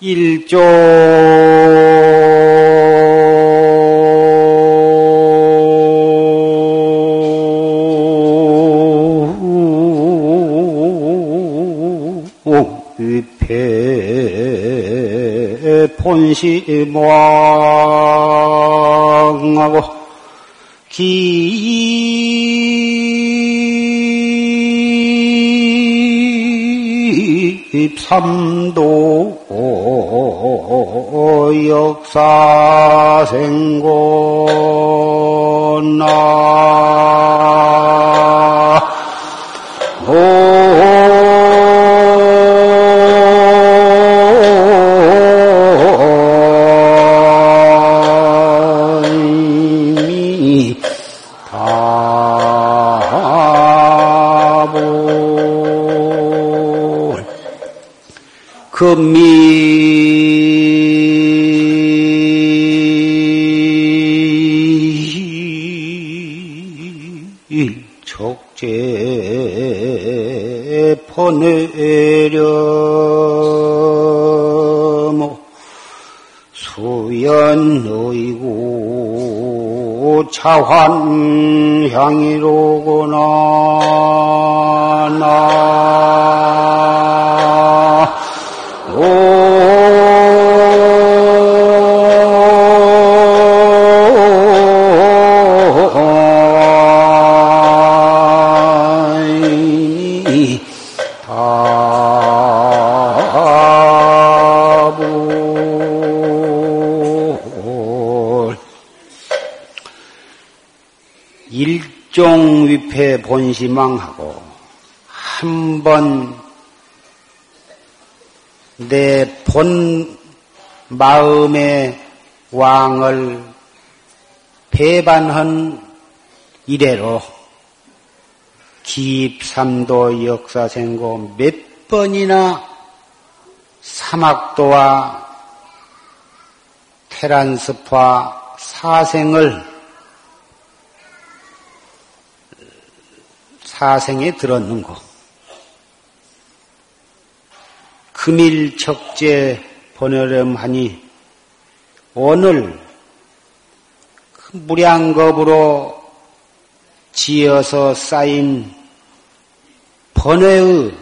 일조. 본시망하고 깁삼도 역사생고나 다볼 금미 차환향이로구나 나 본시망하고 한 번 내 본 마음의 왕을 배반한 이래로 기입삼도 역사생고 몇 번이나 사막도와 테란스파 사생을 사생에 들었는고 금일 척제 보내렴하니 오늘 그 무량겁으로 지어서 쌓인 번외의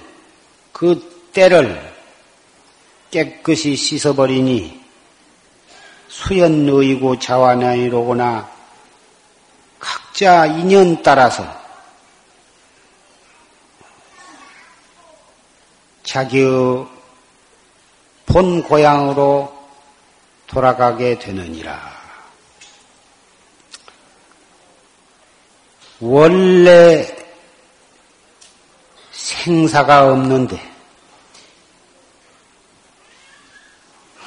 그 때를 깨끗이 씻어버리니 수연의고 자완아이로구나. 각자 인연 따라서 자기의 본 고향으로 돌아가게 되느니라. 원래 생사가 없는데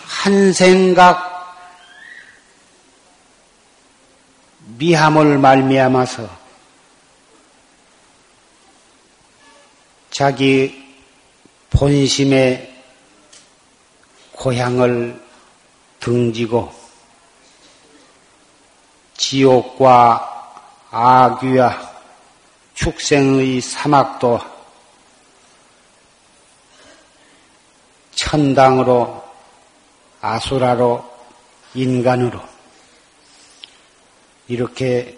한 생각 미함을 말미암아서 자기 본심의 고향을 등지고 지옥과 아귀와 축생의 사막도 천당으로 아수라로 인간으로 이렇게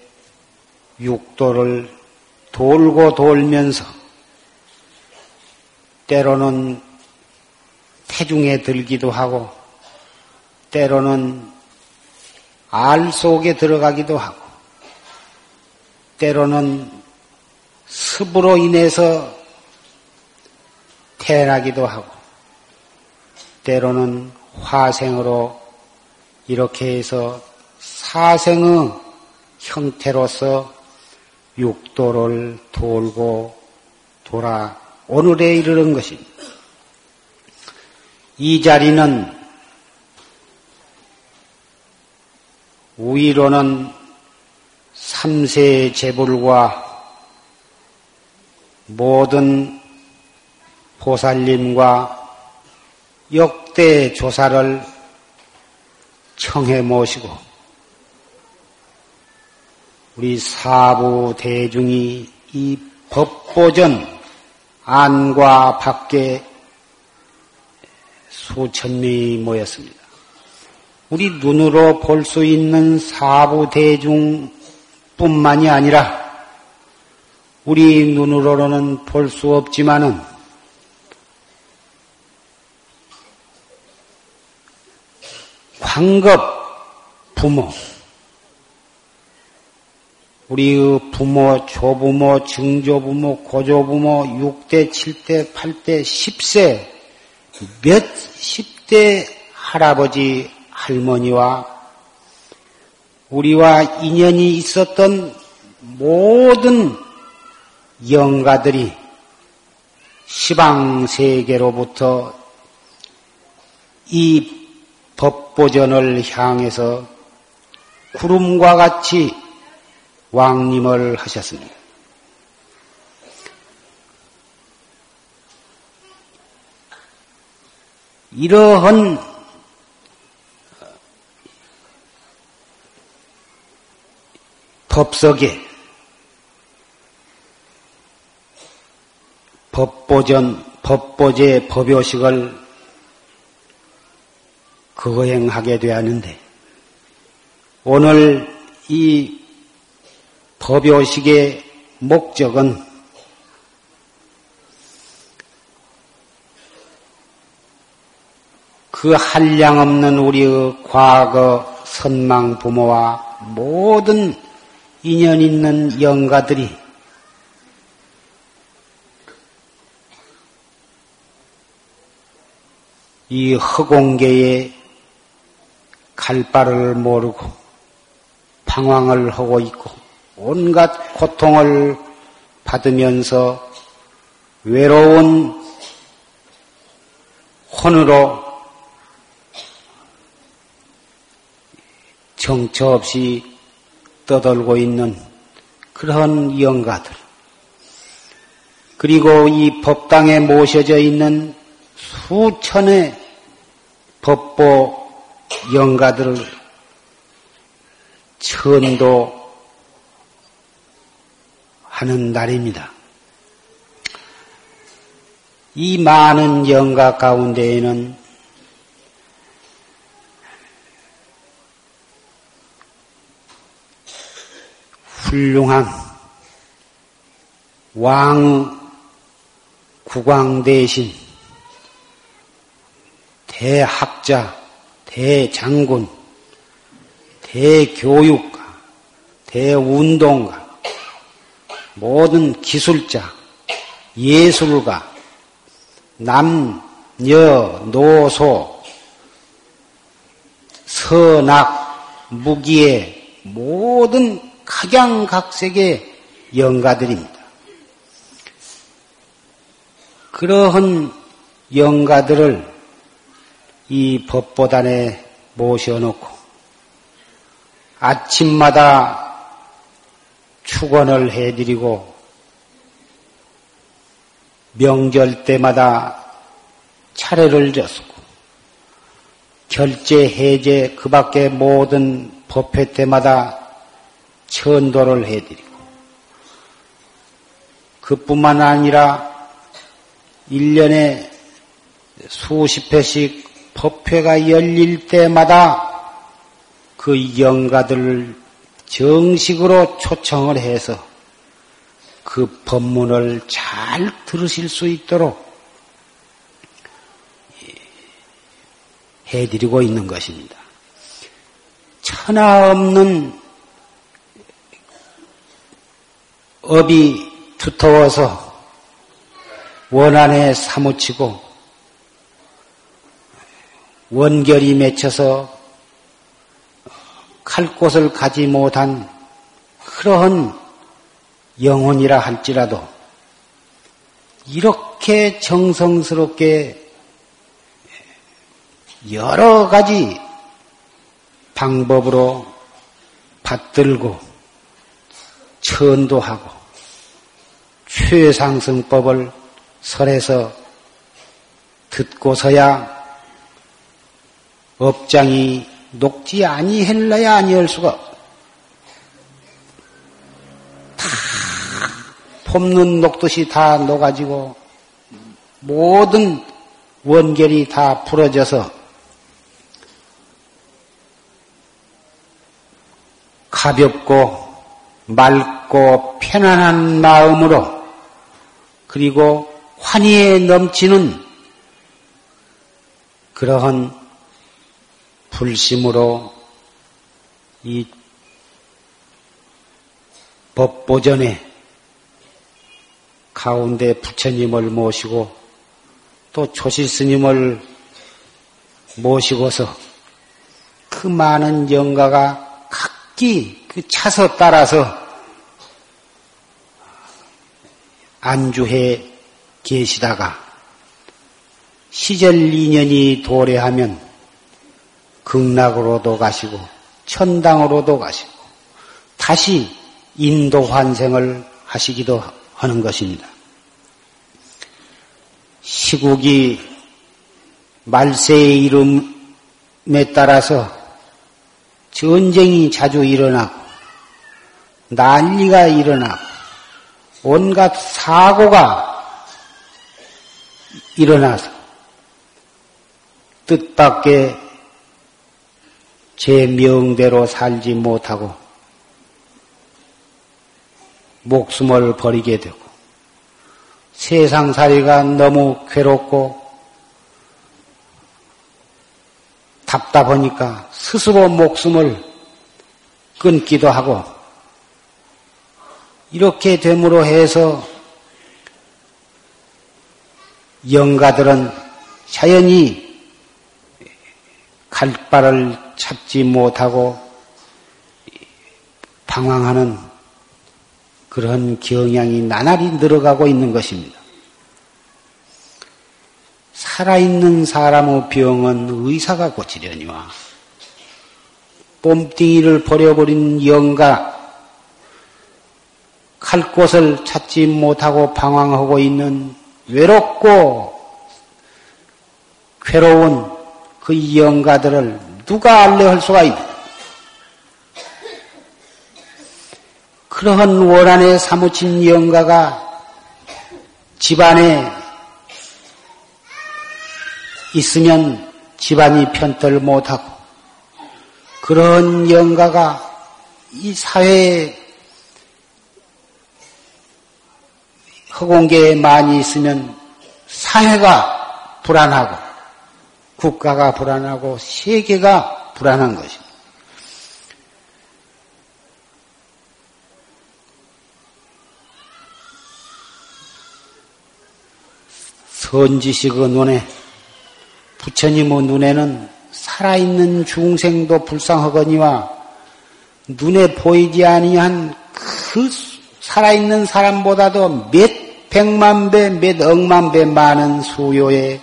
육도를 돌고 돌면서 때로는 태중에 들기도 하고 때로는 알 속에 들어가기도 하고 때로는 습으로 인해서 태어나기도 하고 때로는 화생으로 이렇게 해서 사생의 형태로서 육도를 돌고 돌아 오늘에 이르는 것입니다. 이 자리는 위로는 삼세 제불과 모든 보살님과 역대 조사를 청해 모시고 우리 사부 대중이 이 법보전 안과 밖에 수천 명이 모였습니다. 우리 눈으로 볼 수 있는 사부 대중뿐만이 아니라 우리 눈으로는 볼 수 없지만은 황급 부모, 우리의 부모, 조부모, 증조부모, 고조부모, 6대, 7대, 8대, 10세, 몇 10대 할아버지, 할머니와 우리와 인연이 있었던 모든 영가들이 시방세계로부터 이 법보전을 향해서 구름과 같이 왕림을 하셨습니다. 이러한 법석에 법보전, 법보제 법요식을 거행하게 되었는데, 오늘 이 법요식의 목적은 그 한량 없는 우리의 과거 선망 부모와 모든 인연 있는 영가들이 이 허공계에 갈 바를 모르고 방황을 하고 있고 온갖 고통을 받으면서 외로운 혼으로 정처 없이 떠돌고 있는 그런 영가들. 그리고 이 법당에 모셔져 있는 수천의 법보 영가들을 천도 하는 날입니다. 이 많은 영가 가운데에는 훌륭한 왕 국왕 대신 대학자, 대장군, 대교육가, 대운동가, 모든 기술자, 예술가, 남녀, 노소, 선악, 무기의 모든 각양각색의 영가들입니다. 그러한 영가들을 이 법보단에 모셔놓고 아침마다 축원을 해드리고 명절 때마다 차례를 졌고 결제, 해제, 그 밖에 모든 법회 때마다 천도를 해드리고 그뿐만 아니라 1년에 수십 회씩 법회가 열릴 때마다 그 영가들을 정식으로 초청을 해서 그 법문을 잘 들으실 수 있도록 해드리고 있는 것입니다. 천하 없는 업이 두터워서 원한에 사무치고 원결이 맺혀서 갈 곳을 가지 못한 그러한 영혼이라 할지라도 이렇게 정성스럽게 여러 가지 방법으로 받들고 천도하고 최상승법을 설해서 듣고서야 업장이 녹지 아니할래야 아니할 수가. 다 폼눈 녹듯이 다 녹아지고 모든 원결이 다 부러져서 가볍고 맑고 편안한 마음으로 그리고 환희에 넘치는 그러한 불심으로 이 법보전에 가운데 부처님을 모시고 또 조실 스님을 모시고서 그 많은 영가가 각기 그 차서 따라서 안주해 계시다가 시절 인연이 도래하면 극락으로도 가시고 천당으로도 가시고 다시 인도 환생을 하시기도 하는 것입니다. 시국이 말세의 이름에 따라서 전쟁이 자주 일어나고 난리가 일어나고 온갖 사고가 일어나서 뜻밖의 제 명대로 살지 못하고 목숨을 버리게 되고 세상살이가 너무 괴롭고 답답하니까 스스로 목숨을 끊기도 하고 이렇게 됨으로 해서 영가들은 자연히 갈 바를 찾지 못하고 방황하는 그런 경향이 나날이 늘어가고 있는 것입니다. 살아있는 사람의 병은 의사가 고치려니와 뽐띵이를 버려버린 영가 갈 곳을 찾지 못하고 방황하고 있는 외롭고 괴로운 그 영가들을 누가 알려 할 수가 있나? 그러한 원한에 사무친 영가가 집안에 있으면 집안이 편들 못하고 그런 영가가 이 사회에 허공계에 많이 있으면 사회가 불안하고 국가가 불안하고 세계가 불안한 것입니다. 선지식의 눈에 부처님의 눈에는 살아있는 중생도 불쌍하거니와 눈에 보이지 아니한 그 살아있는 사람보다도 몇 백만 배, 몇 억만 배 많은 수요의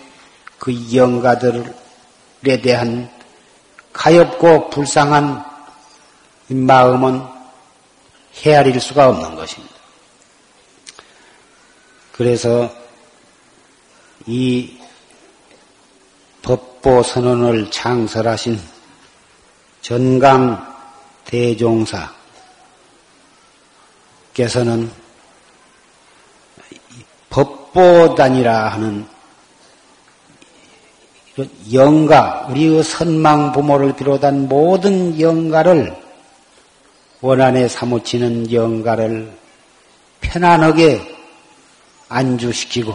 그 영가들에 대한 가엽고 불쌍한 마음은 헤아릴 수가 없는 것입니다. 그래서 이 법보 선언을 창설하신 전강 대종사께서는 법보단이라 하는 영가, 우리의 선망 부모를 비롯한 모든 영가를 원한에 사무치는 영가를 편안하게 안주시키고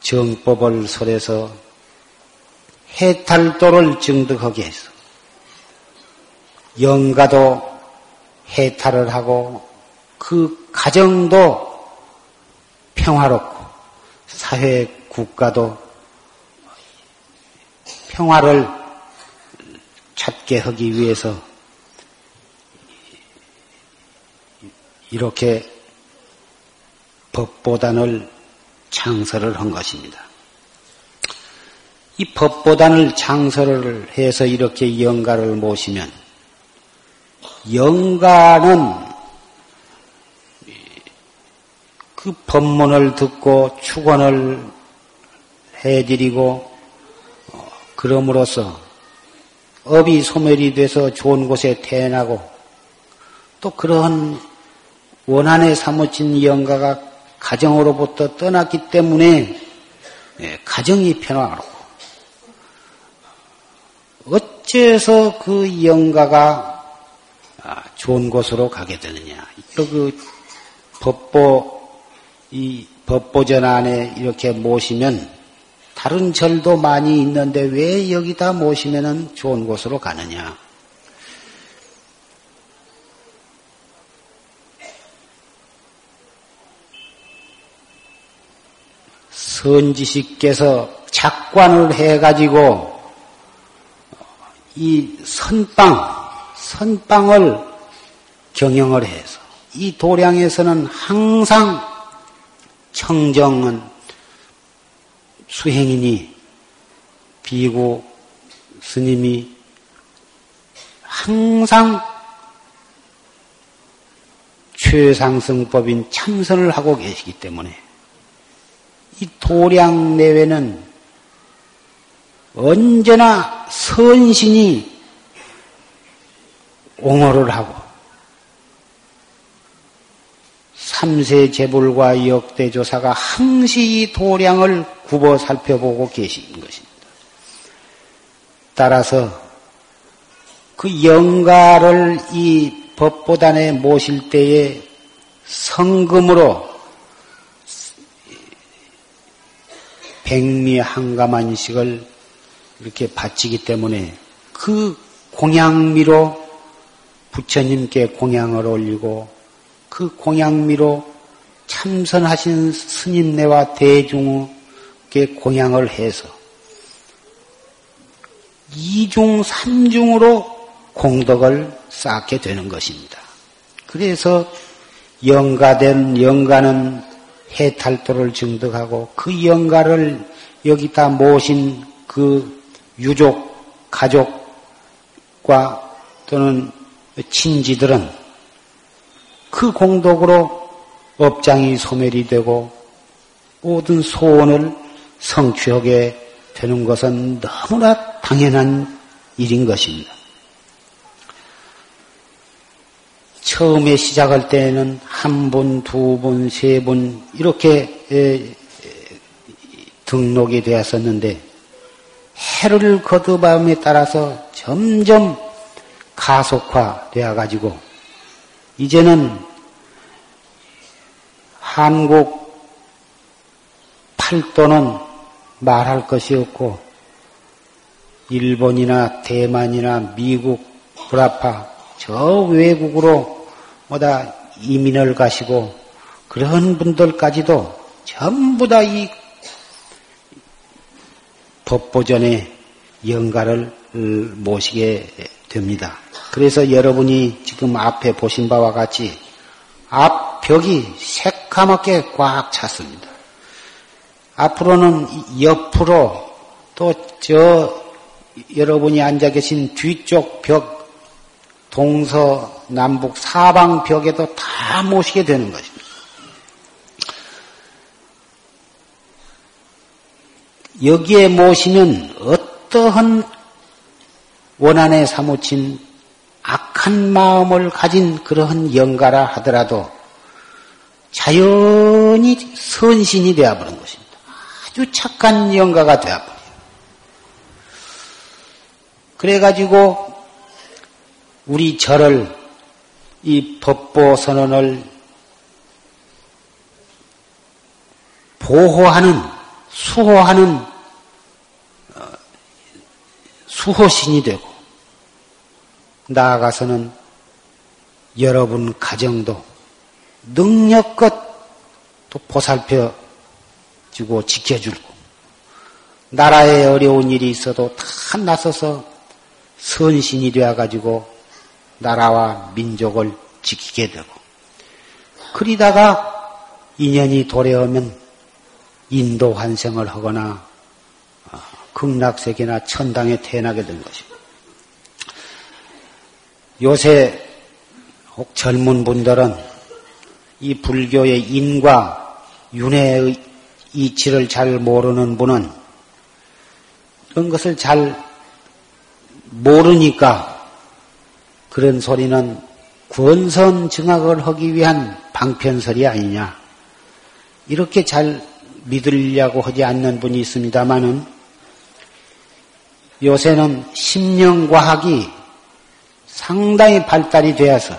정법을 설해서 해탈도를 증득하게 해서 영가도 해탈을 하고 그 가정도 평화롭고 사회 국가도 평화를 찾게 하기 위해서 이렇게 법보단을 창설을 한 것입니다. 이 법보단을 창설을 해서 이렇게 영가를 모시면 영가는 그 법문을 듣고 축원을 해드리고 어, 그럼으로써 업이 소멸이 돼서 좋은 곳에 태어나고 또 그러한 원한에 사무친 영가가 가정으로부터 떠났기 때문에 예, 가정이 평화롭고 어째서 그 영가가 아, 좋은 곳으로 가게 되느냐? 그 법보 이 법보전 안에 이렇게 모시면 다른 절도 많이 있는데 왜 여기다 모시면은 좋은 곳으로 가느냐? 선지식께서 작관을 해가지고 이 선빵, 선빵을 경영을 해서 이 도량에서는 항상 청정은 수행이니 비구 스님이 항상 최상승법인 참선을 하고 계시기 때문에 이 도량 내외는 언제나 선신이 옹호를 하고 삼세 재불과 역대 조사가 항시 이 도량을 굽어 살펴보고 계신 것입니다. 따라서 그 영가를 이 법보단에 모실 때에 성금으로 백미 한가만식을 이렇게 바치기 때문에 그 공양미로 부처님께 공양을 올리고 그 공양미로 참선하신 스님네와 대중께 공양을 해서 이중 삼중으로 공덕을 쌓게 되는 것입니다. 그래서 영가된 영가는 해탈도를 증득하고 그 영가를 여기다 모신 그 유족, 가족과 또는 친지들은 그 공덕으로 업장이 소멸이 되고 모든 소원을 성취하게 되는 것은 너무나 당연한 일인 것입니다. 처음에 시작할 때에는 한 분, 두 분, 세분 이렇게 등록이 되었었는데 해를 거듭함에 따라서 점점 가속화되어 가지고 이제는 한국 팔도는 말할 것이 없고 일본이나 대만이나 미국, 브라파 저 외국으로 뭐다 이민을 가시고 그런 분들까지도 전부 다 이 법보전에 영가를 모시게 됩니다. 그래서 여러분이 지금 앞에 보신 바와 같이 앞 벽이 새카맣게 꽉 찼습니다. 앞으로는 옆으로 또 저 여러분이 앉아 계신 뒤쪽 벽 동서 남북 사방 벽에도 다 모시게 되는 것입니다. 여기에 모시면 어떠한 원한에 사무친 악한 마음을 가진 그러한 영가라 하더라도 자연히 선신이 되어버린 것입니다. 아주 착한 영가가 되어버려요. 그래가지고 우리 절을 이 법보 선언을 보호하는 수호하는 어, 수호신이 되고 나아가서는 여러분 가정도 능력껏 또 보살펴 주고 지켜주고 나라에 어려운 일이 있어도 다 나서서 선신이 되어가지고 나라와 민족을 지키게 되고 그리다가 인연이 도래하면 인도 환생을 하거나 어, 극락세계나 천당에 태어나게 된 것입니다. 요새 혹 젊은 분들은 이 불교의 인과 윤회의 이치를 잘 모르는 분은 이런 것을 잘 모르니까 그런 소리는 구원선 증학을 하기 위한 방편설이 아니냐. 이렇게 잘 믿으려고 하지 않는 분이 있습니다만은 요새는 심령과학이 상당히 발달이 되어서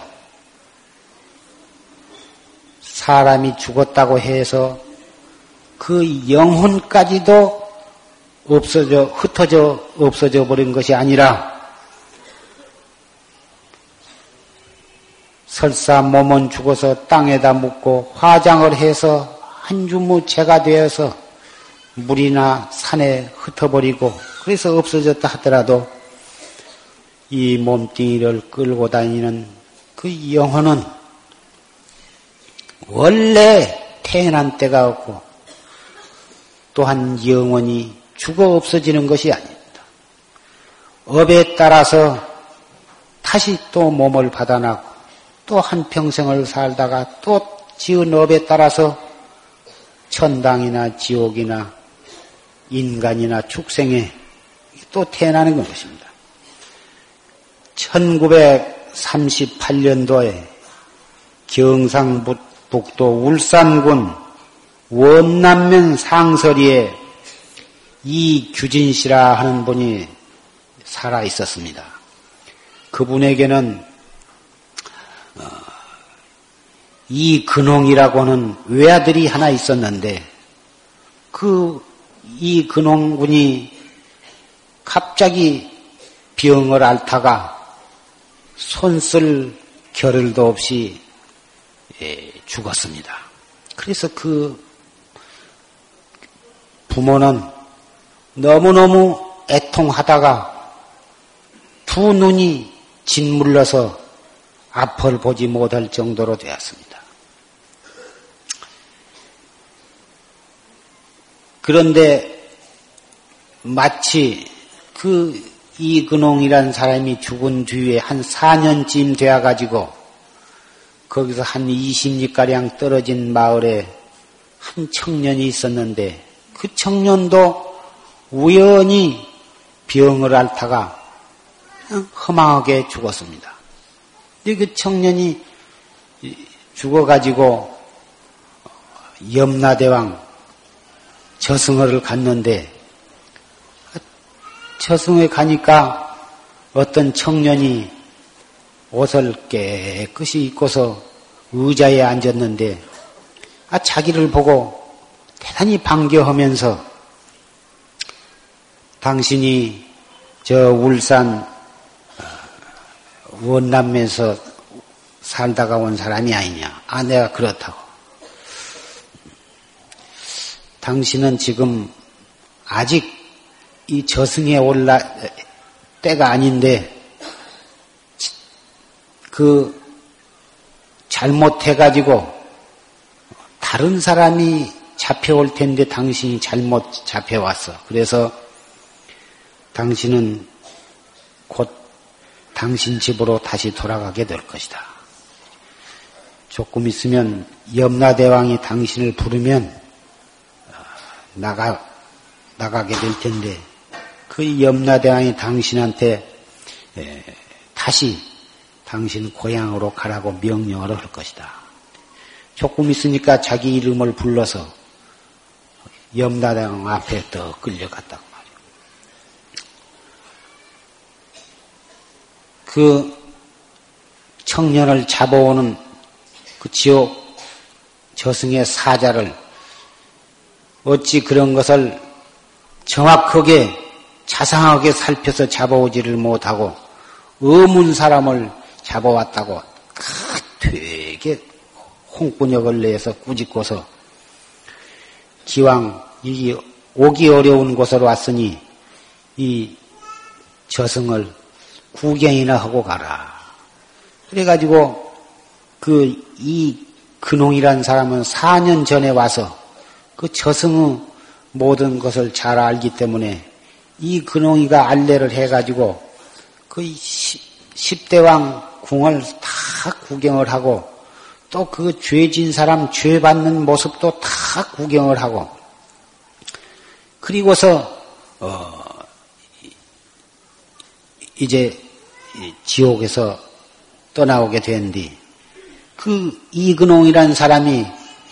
사람이 죽었다고 해서 그 영혼까지도 없어져, 흩어져, 없어져 버린 것이 아니라 설사 몸은 죽어서 땅에다 묻고 화장을 해서 한 주무 채가 되어서 물이나 산에 흩어버리고 그래서 없어졌다 하더라도 이 몸뚱이를 끌고 다니는 그 영혼은 원래 태어난 때가 없고 또한 영원히 죽어 없어지는 것이 아닙니다. 업에 따라서 다시 또 몸을 받아나고 또 한평생을 살다가 또 지은 업에 따라서 천당이나 지옥이나 인간이나 축생에 또 태어나는 것입니다. 1938년도에 경상북도 울산군 원남면 상서리에 이규진 씨라 하는 분이 살아 있었습니다. 그분에게는 어, 이근홍이라고 하는 외아들이 하나 있었는데 그 이근홍군이 갑자기 병을 앓다가 손쓸 겨를도 없이 예, 죽었습니다. 그래서 그 부모는 너무너무 애통하다가 두 눈이 짓물러서 앞을 보지 못할 정도로 되었습니다. 그런데 마치 그 이 근홍이라는 사람이 죽은 뒤에 한 4년쯤 되어가지고 거기서 한 20리가량 떨어진 마을에 한 청년이 있었는데 그 청년도 우연히 병을 앓다가 허망하게 죽었습니다. 근데 그 청년이 죽어가지고 염라대왕 저승을 갔는데 저승에 가니까 어떤 청년이 옷을 깨끗이 입고서 의자에 앉았는데 아 자기를 보고 대단히 반겨하면서 당신이 저 울산 어, 원남에서 살다가 온 사람이 아니냐. 아, 내가 그렇다고. 당신은 지금 아직 이 저승에 올라 때가 아닌데 그 잘못해 가지고 다른 사람이 잡혀올 텐데 당신이 잘못 잡혀왔어. 그래서 당신은 곧 당신 집으로 다시 돌아가게 될 것이다. 조금 있으면 염라대왕이 당신을 부르면 어, 나가 나가게 될 텐데 그 염라대왕이 당신한테 다시 당신 고향으로 가라고 명령을 할 것이다. 조금 있으니까 자기 이름을 불러서 염라대왕 앞에 더 끌려갔다고 말이요. 그 청년을 잡아오는 그 지옥 저승의 사자를 어찌 그런 것을 정확하게 자상하게 살펴서 잡아오지를 못하고 어문 사람을 잡아왔다고 되게 홍군역을 내서 꾸짖고서 기왕 이 오기 어려운 곳으로 왔으니 이 저승을 구경이나 하고 가라. 그래가지고 그 이 근홍이라는 사람은 4년 전에 와서 그 저승의 모든 것을 잘 알기 때문에 이 근홍이가 알레를 해가지고 그 10대왕 궁을 다 구경을 하고 또 그 죄진 사람 죄 받는 모습도 다 구경을 하고 그리고서 어 이제 지옥에서 떠나오게 된 뒤 그 이근홍이라는 사람이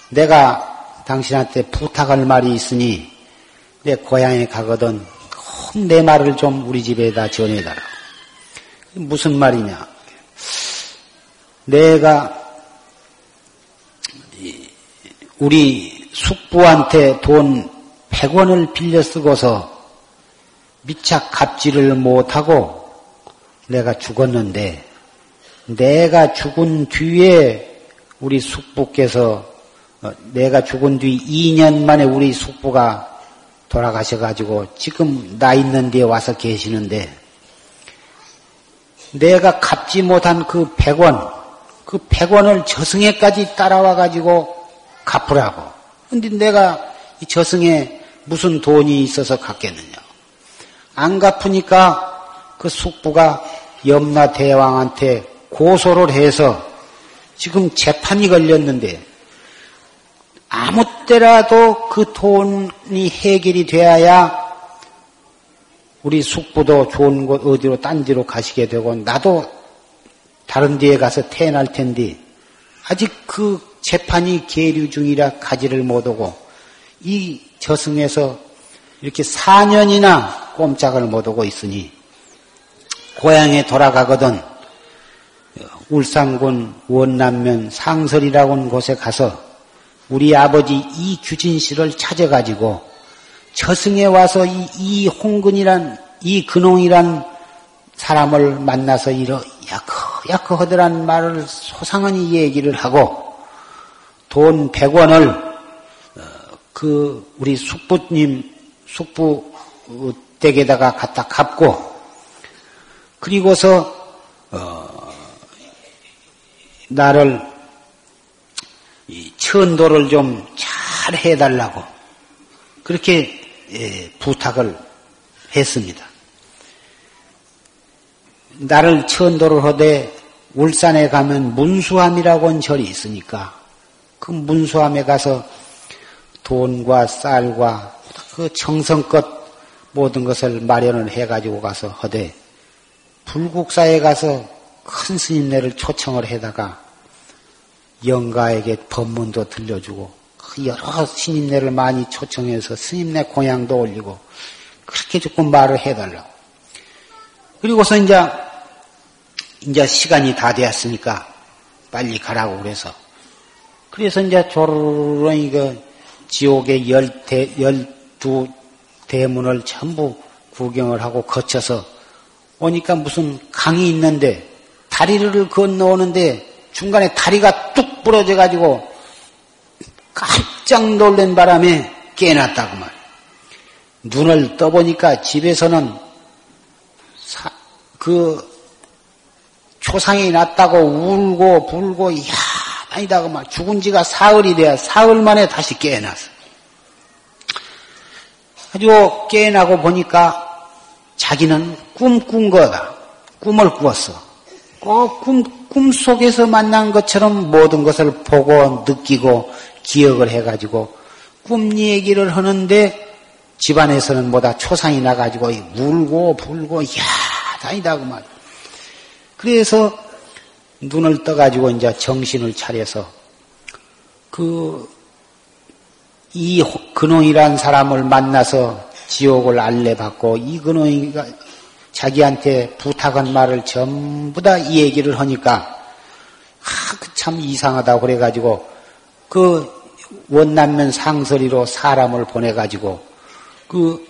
내가 당신한테 부탁할 말이 있으니 내 고향에 가거든 내 말을 좀 우리 집에다 전해달라. 무슨 말이냐? 내가 우리 숙부한테 돈 100원을 빌려 쓰고서 미착 갚지를 못하고 내가 죽었는데 내가 죽은 뒤에 우리 숙부께서 어, 내가 죽은 뒤 2년 만에 우리 숙부가 돌아가셔가지고 지금 나 있는 데 와서 계시는데 내가 갚지 못한 그 100원, 그 100원을 저승에까지 따라와가지고 갚으라고. 근데 내가 이 저승에 무슨 돈이 있어서 갚겠느냐. 안 갚으니까 그 숙부가 염라 대왕한테 고소를 해서 지금 재판이 걸렸는데 아무 때라도 그 돈이 해결이 되어야 우리 숙부도 좋은 곳 어디로 딴 데로 가시게 되고 나도 다른 데에 가서 태어날 텐데 아직 그 재판이 계류 중이라 가지를 못하고 이 저승에서 이렇게 4년이나 꼼짝을 못하고 있으니 고향에 돌아가거든 울산군 원남면 상설이라고 하는 곳에 가서 우리 아버지 이규진 씨를 찾아가지고 저승에 와서 이, 이 홍근이란 이 근홍이란 사람을 만나서 이러 하더란 말을 소상하니 얘기를 하고 돈 100원을 어, 그 우리 숙부님 숙부 댁에다가 갖다 갚고 그리고서 어, 나를 천도를 좀 잘 해달라고 그렇게 예, 부탁을 했습니다. 나를 천도를 하되 울산에 가면 문수함이라고 하는 절이 있으니까 그 문수함에 가서 돈과 쌀과 그 정성껏 모든 것을 마련을 해가지고 가서 하되 불국사에 가서 큰 스님네를 초청을 해다가 영가에게 법문도 들려주고 그 여러 스님네를 많이 초청해서 스님네 공양도 올리고 그렇게 조금 말을 해달라고. 그리고서 이제 이제 시간이 다 되었으니까 빨리 가라고 그래서 그래서 이제 조르르 이거 지옥의 열대 열두 대문을 전부 구경을 하고 거쳐서 오니까 무슨 강이 있는데 다리를 건너오는데 중간에 다리가 뚝 부러져 가지고 깜짝 놀란 바람에 깨났다고 말. 눈을 떠보니까 집에서는 사, 그 초상이 났다고 울고 불고 야 아니다 그 말. 죽은 지가 사흘이 돼야 사흘 만에 다시 깨어났어. 가지고 깨어나고 보니까 자기는 꿈 꾼 거다. 꿈을 꾸었어. 꼭 꿈, 꿈 속에서 만난 것처럼 모든 것을 보고 느끼고 기억을 해가지고 꿈 얘기를 하는데 집안에서는 뭐다 초상이 나가지고 울고 불고 야 다니다 그 말. 그래서 눈을 떠가지고 이제 정신을 차려서 그 이 근홍이란 사람을 만나서 지옥을 알레받고 이 근홍이가 자기한테 부탁한 말을 전부 다 이 얘기를 하니까 아, 그참 이상하다 그래가지고 그 원남면 상설이로 사람을 보내가지고 그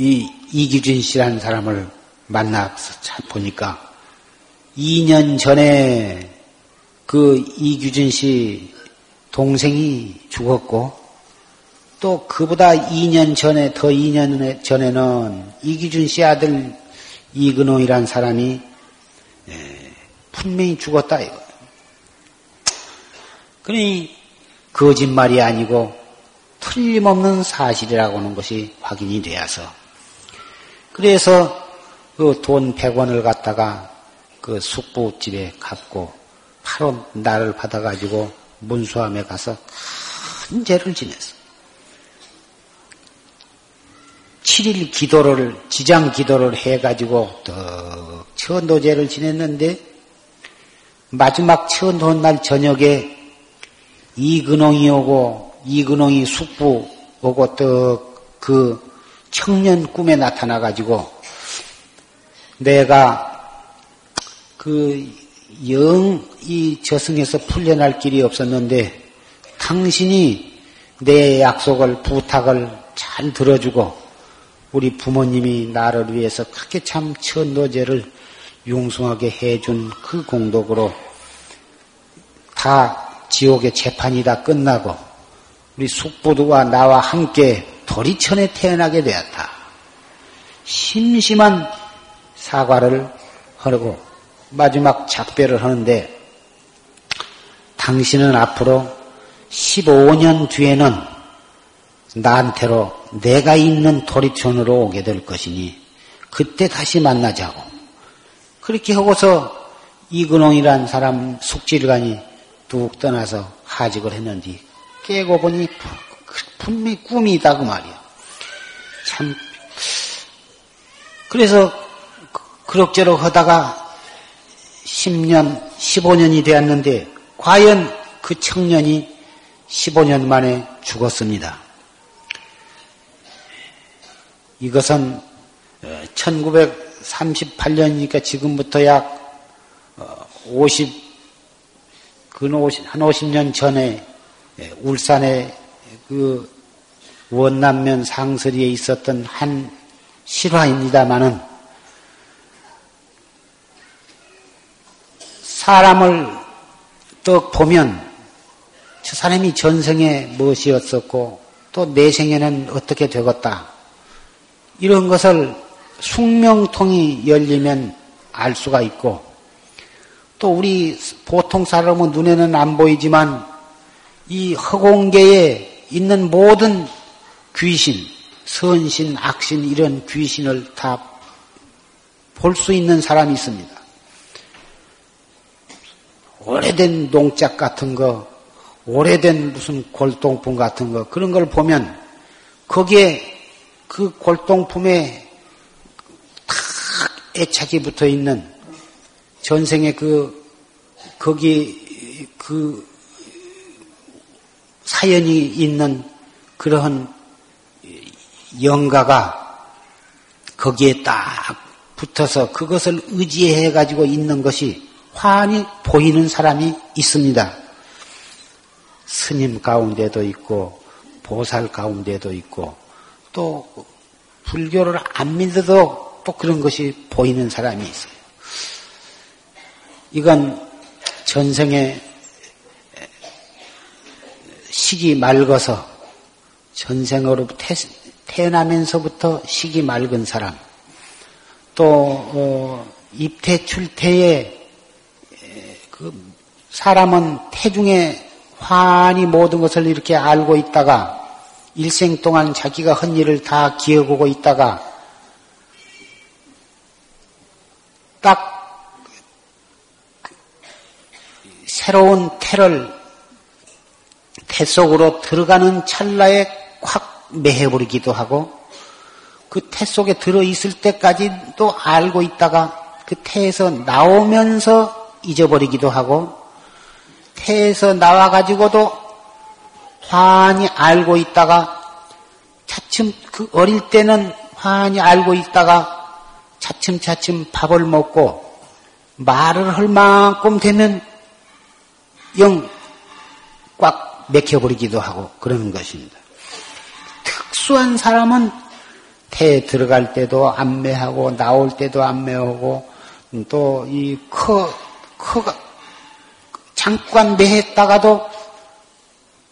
이 이기준 씨라는 사람을 만나서 보니까 2년 전에 그 이규진 씨 동생이 죽었고 또 그보다 2년 전에 더 2년 전에는 이규준 씨 아들 이근홍이란 사람이 예, 분명히 죽었다 이거. 그러니 거짓말이 아니고 틀림없는 사실이라고 하는 것이 확인이 되어서 그래서 그 돈 100원을 갖다가 그 숙부집에 갔고 바로 나를 받아가지고 문수함에 가서 큰 죄를 지냈어. 7일 기도를, 지장 기도를 해가지고 더 천도제를 지냈는데 마지막 천도 날 저녁에 이근홍이 오고 이근홍이 숙부 오고 또그 청년 꿈에 나타나 가지고 내가 그 영 이 저승에서 풀려날 길이 없었는데 당신이 내 약속을 부탁을 잘 들어주고 우리 부모님이 나를 위해서 그렇게 참 천도제를 융숭하게 해준 그 공덕으로 다 지옥의 재판이 다 끝나고 우리 숙부도와 나와 함께 도리천에 태어나게 되었다. 심심한 사과를 하고 마지막 작별을 하는데 당신은 앞으로 15년 뒤에는 나한테로 내가 있는 도리천으로 오게 될 것이니 그때 다시 만나자고. 그렇게 하고서 이근홍이란 사람 숙질간이 뚝 떠나서 하직을 했는지 깨고 보니 분명히 꿈이다 그 말이야. 참 그래서 그럭저럭 하다가 10년, 15년이 되었는데 과연 그 청년이 15년 만에 죽었습니다. 이것은 1938년이니까 어, 지금부터 약 50, 어, 근 50, 한 50년 전에 예, 울산의 그 원남면 상설리에 있었던 한 실화입니다마는 사람을 떡 보면 저 사람이 전생에 무엇이었었고 또 내생에는 어떻게 되었다. 이런 것을 숙명통이 열리면 알 수가 있고 또 우리 보통 사람은 눈에는 안 보이지만 이 허공계에 있는 모든 귀신, 선신, 악신 이런 귀신을 다 볼 수 있는 사람이 있습니다. 오래된 농작 같은 거, 오래된 무슨 골동품 같은 거 그런 걸 보면 거기에 그 골동품에 탁 애착이 붙어 있는 전생에 그 거기 그 사연이 있는 그러한 영가가 거기에 딱 붙어서 그것을 의지해 가지고 있는 것이 환히 보이는 사람이 있습니다. 스님 가운데도 있고 보살 가운데도 있고 또 불교를 안 믿어도 또 그런 것이 보이는 사람이 있어요. 이건 전생에 식이 맑아서 전생으로 태어나면서부터 식이 맑은 사람, 또 어, 입태 출태에 그 사람은 태중에 환히 모든 것을 이렇게 알고 있다가 일생 동안 자기가 한 일을 다 기억하고 있다가 딱 새로운 태를 태 속으로 들어가는 찰나에 콱 매해버리기도 하고 그 태 속에 들어있을 때까지도 알고 있다가 그 태에서 나오면서 잊어버리기도 하고 태에서 나와가지고도 환히 알고 있다가 차츰 그 어릴 때는 환히 알고 있다가 차츰차츰 밥을 먹고 말을 할 만큼 되면 영 꽉 맥혀버리기도 하고 그러는 것입니다. 특수한 사람은 태에 들어갈 때도 안매하고 나올 때도 안매하고 또 이 커, 커가 잠깐 매했다가도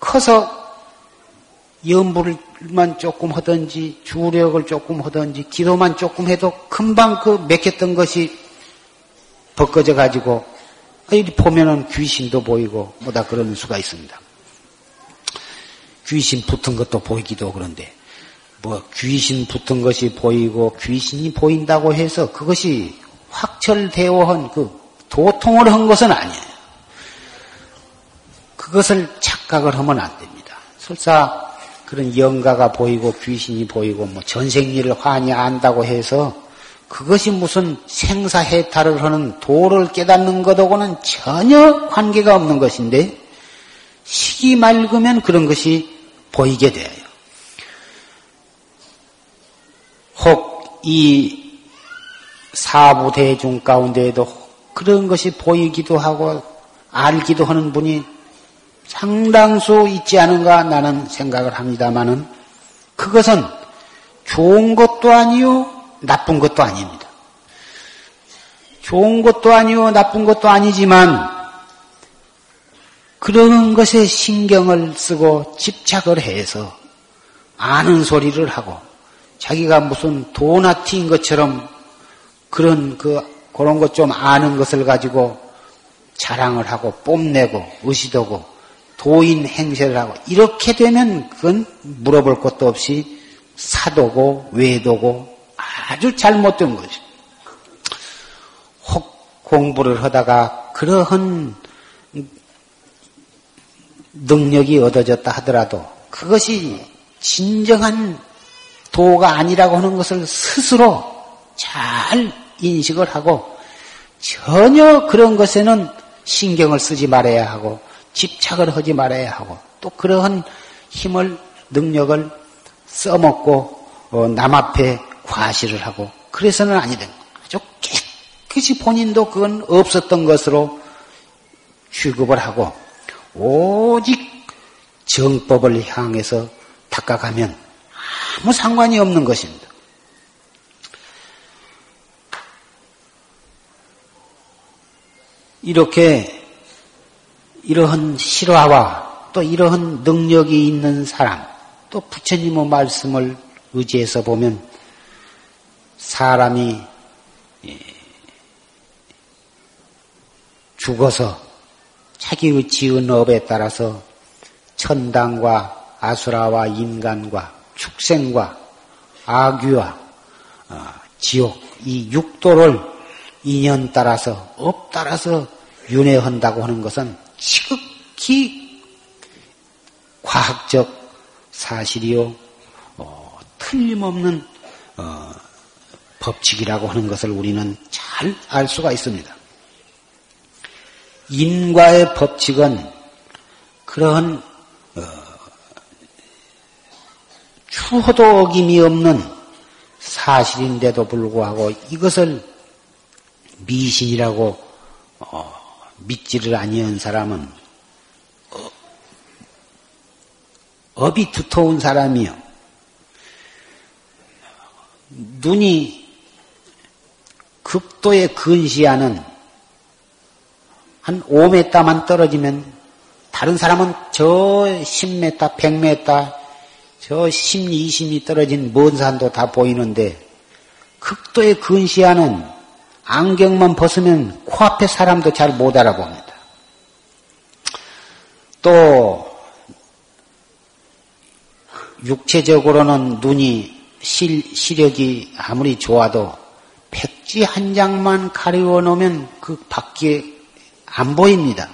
커서 연불만 조금 하든지 주력을 조금 하든지 기도만 조금 해도 금방 그 맥혔던 것이 벗겨져 가지고 이리 보면은 귀신도 보이고 뭐다 그런 수가 있습니다. 귀신 붙은 것도 보이기도 그런데 뭐 귀신 붙은 것이 보이고 귀신이 보인다고 해서 그것이 확철대오한 그 도통을 한 것은 아니에요. 그것을 착각을 하면 안 됩니다. 설사 그런 영가가 보이고 귀신이 보이고 뭐 전생일을 환히 안다고 해서 그것이 무슨 생사해탈을 하는 도를 깨닫는 것하고는 전혀 관계가 없는 것인데 식이 맑으면 그런 것이 보이게 돼요. 혹 이 사부 대중 가운데에도 그런 것이 보이기도 하고 알기도 하는 분이 상당수 있지 않은가 나는 생각을 합니다마는 그것은 좋은 것도 아니요 나쁜 것도 아닙니다. 좋은 것도 아니요 나쁜 것도 아니지만 그런 것에 신경을 쓰고 집착을 해서 아는 소리를 하고 자기가 무슨 도나티인 것처럼 그런 그 그런 것 좀 아는 것을 가지고 자랑을 하고 뽐내고 의시도고 도인 행세를 하고 이렇게 되면 그건 물어볼 것도 없이 사도고 외도고 아주 잘못된 거죠. 혹 공부를 하다가 그러한 능력이 얻어졌다 하더라도 그것이 진정한 도가 아니라고 하는 것을 스스로 잘 인식을 하고 전혀 그런 것에는 신경을 쓰지 말아야 하고 집착을 하지 말아야 하고 또 그러한 힘을 능력을 써먹고 어, 남 앞에 과시를 하고 그래서는 아니된 아주 깨끗이 본인도 그건 없었던 것으로 취급을 하고 오직 정법을 향해서 닦아가면 아무 상관이 없는 것입니다. 이렇게 이러한 실화와 또 이러한 능력이 있는 사람, 또 부처님의 말씀을 의지해서 보면 사람이 예, 죽어서 자기의 지은 업에 따라서 천당과 아수라와 인간과 축생과 아귀와 어, 지옥 이 육도를 인연 따라서 업 따라서 윤회한다고 하는 것은 지극히 과학적 사실이요 어, 틀림없는 어, 법칙이라고 하는 것을 우리는 잘 알 수가 있습니다. 인과의 법칙은 그러한 어, 추호도 어김이 없는 사실인데도 불구하고 이것을 미신이라고 어, 믿지를 아니한 사람은 어, 업이 두터운 사람이요. 눈이 극도의 근시하는 한 5m만 떨어지면 다른 사람은 저 10m, 100m, 저 10, 20이 떨어진 먼 산도 다 보이는데 극도의 근시하는 안경만 벗으면 코앞에 사람도 잘 못 알아봅니다. 또 육체적으로는 눈이 실, 시력이 아무리 좋아도 백지 한 장만 가리워 놓으면 그 밖에 안 보입니다.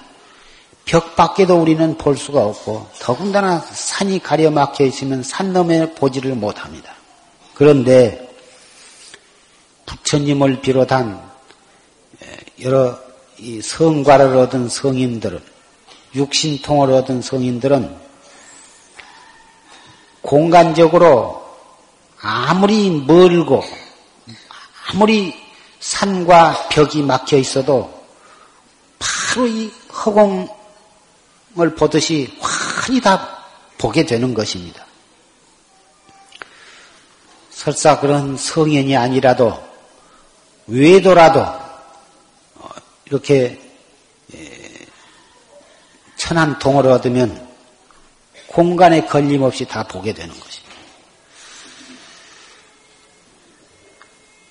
벽 밖에도 우리는 볼 수가 없고 더군다나 산이 가려 막혀 있으면 산 너머에 보지를 못합니다. 그런데 부처님을 비롯한 여러 성과를 얻은 성인들은 육신통을 얻은 성인들은 공간적으로 아무리 멀고 아무리 산과 벽이 막혀 있어도 바로 이 허공을 보듯이 환히 다 보게 되는 것입니다. 설사 그런 성현이 아니라도 외도라도 어, 이렇게 천한 동을 얻으면 공간에 걸림없이 다 보게 되는 것입니다.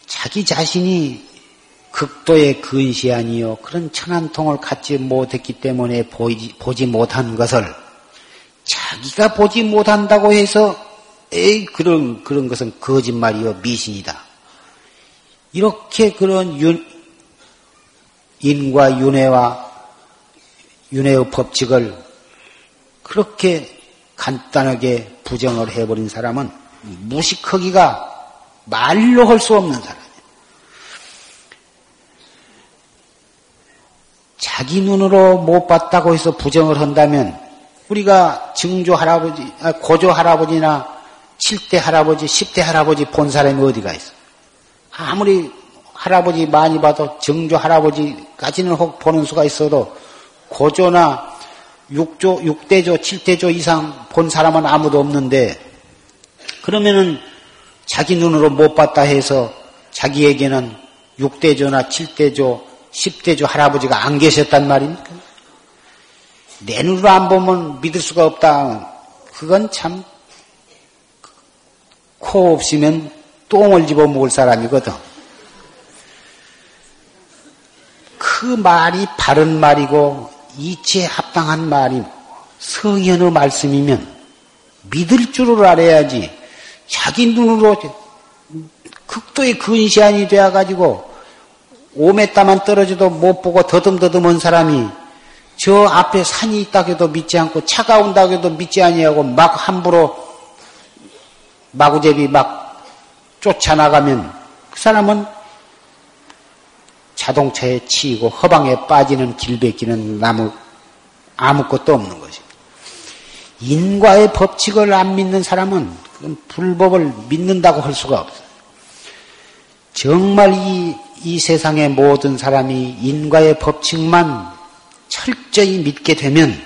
자기 자신이 극도의 근시아니요 그런 천한통을 갖지 못했기 때문에 보이지, 보지 못한 것을 자기가 보지 못한다고 해서 에이 그런 그런 것은 거짓말이요 미신이다. 이렇게 그런 윤, 인과 윤회와 윤회의 법칙을 그렇게 간단하게 부정을 해버린 사람은 무식하기가 말로 할 수 없는 사람. 자기 눈으로 못 봤다고 해서 부정을 한다면 우리가 증조 할아버지, 아, 고조 할아버지나 7대 할아버지, 10대 할아버지 본 사람이 어디가 있어? 아무리 할아버지 많이 봐도 증조 할아버지까지는 혹 보는 수가 있어도 고조나 6조, 6대조, 7대조 이상 본 사람은 아무도 없는데 그러면은 자기 눈으로 못 봤다 해서 자기에게는 6대조나 7대조, 10대조 할아버지가 안 계셨단 말입니까? 내 눈으로 안 보면 믿을 수가 없다. 그건 참, 코 없으면 똥을 집어 먹을 사람이거든. 그 말이 바른 말이고, 이치에 합당한 말이 성현의 말씀이면 믿을 줄을 알아야지. 자기 눈으로 극도의 근시안이 되어가지고, 5m만 떨어져도 못 보고 더듬더듬한 사람이 저 앞에 산이 있다고 해도 믿지 않고 차가 온다고 해도 믿지 아니하고 막 함부로 마구제비 막 쫓아나가면 그 사람은 자동차에 치이고 허방에 빠지는 길베기는 나무 아무것도 없는 것입니다. 인과의 법칙을 안 믿는 사람은 불법을 믿는다고 할 수가 없어요. 정말 이, 이 세상의 모든 사람이 인과의 법칙만 철저히 믿게 되면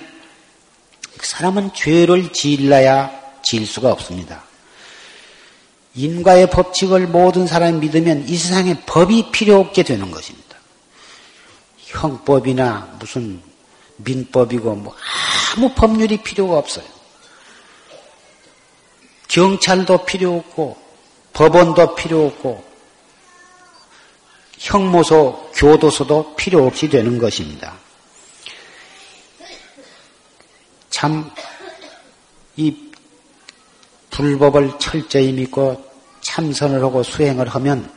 그 사람은 죄를 지을라야 지을 수가 없습니다. 인과의 법칙을 모든 사람이 믿으면 이 세상에 법이 필요 없게 되는 것입니다. 형법이나 무슨 민법이고 뭐 아무 법률이 필요가 없어요. 경찰도 필요 없고 법원도 필요 없고 형무소, 교도소도 필요 없이 되는 것입니다. 참, 이 불법을 철저히 믿고 참선을 하고 수행을 하면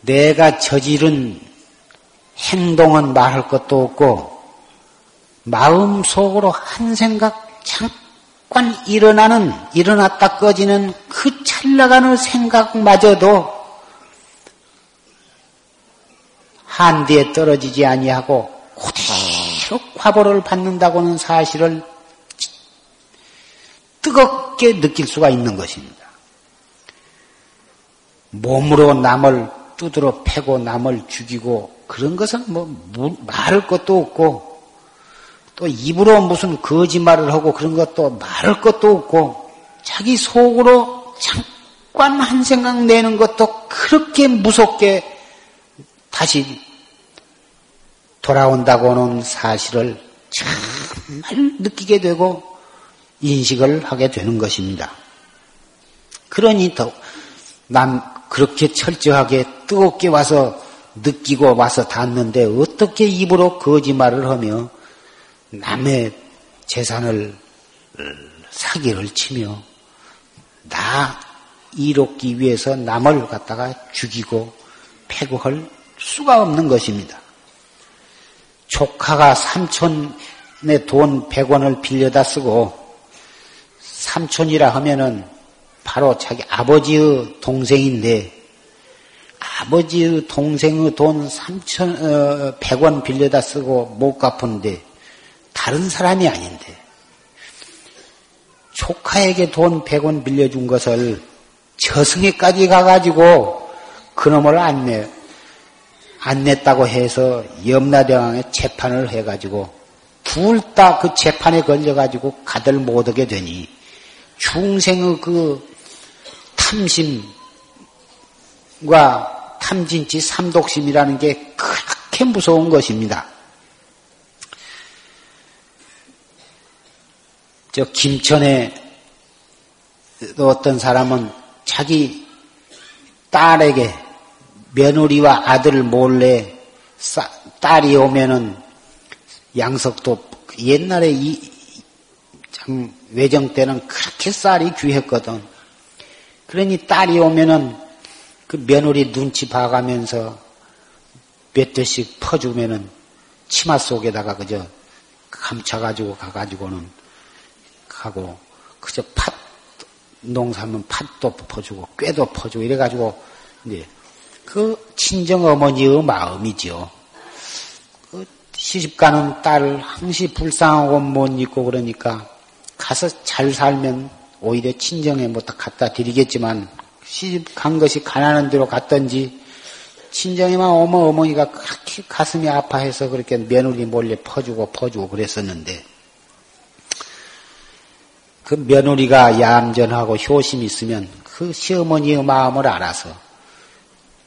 내가 저지른 행동은 말할 것도 없고 마음 속으로 한 생각 잠깐 일어나는 일어났다 꺼지는 그 찰나가는 생각마저도 한뒤에 떨어지지 아니하고 그대로 과보를 받는다고는 사실을 뜨겁게 느낄 수가 있는 것입니다. 몸으로 남을 두드러 패고 남을 죽이고 그런 것은 뭐 말할 것도 없고 또 입으로 무슨 거짓말을 하고 그런 것도 말할 것도 없고 자기 속으로 잠깐 한 생각 내는 것도 그렇게 무섭게 다시 돌아온다고는 사실을 정말 느끼게 되고 인식을 하게 되는 것입니다. 그러니 더, 남, 그렇게 철저하게 뜨겁게 와서 느끼고 와서 닿는데 어떻게 입으로 거짓말을 하며 남의 재산을 사기를 치며 나 이롭기 위해서 남을 갖다가 죽이고 패고할 수가 없는 것입니다. 조카가 삼촌의 돈 100원을 빌려다 쓰고 삼촌이라 하면은 바로 자기 아버지의 동생인데 아버지의 동생의 돈 3천, 어, 100원 빌려다 쓰고 못 갚은데 다른 사람이 아닌데 조카에게 돈 100원 빌려준 것을 저승에까지 가가지고 그놈을 안 내, 안 냈다고 해서 염라대왕에 재판을 해가지고 둘 다 그 재판에 걸려가지고 가들 못하게 되니 중생의 그 탐심과 탐진치 삼독심이라는 게 그렇게 무서운 것입니다. 저 김천에 어떤 사람은 자기 딸에게 며느리와 아들 몰래 싸, 딸이 오면은 양석도 옛날에 이, 참 외정 때는 그렇게 쌀이 귀했거든. 그러니 딸이 오면은 그 며느리 눈치 봐가면서 몇 대씩 퍼주면은 치마 속에다가 그저 감춰가지고 가가지고는 가고 그저 팥 농사면 팥도 퍼주고 꾀도 퍼주고 이래가지고 이제 그 친정 어머니의 마음이죠. 그 시집가는 딸을 항시 불쌍하고 못 있고 그러니까 가서 잘 살면 오히려 친정에 뭐 갖다 드리겠지만 시집 간 것이 가난한 대로 갔던지 친정에만 어머 어머니가 그렇게 가슴이 아파해서 그렇게 며느리 몰래 퍼주고 퍼주고 그랬었는데 그 며느리가 얌전하고 효심 있으면 그 시어머니의 마음을 알아서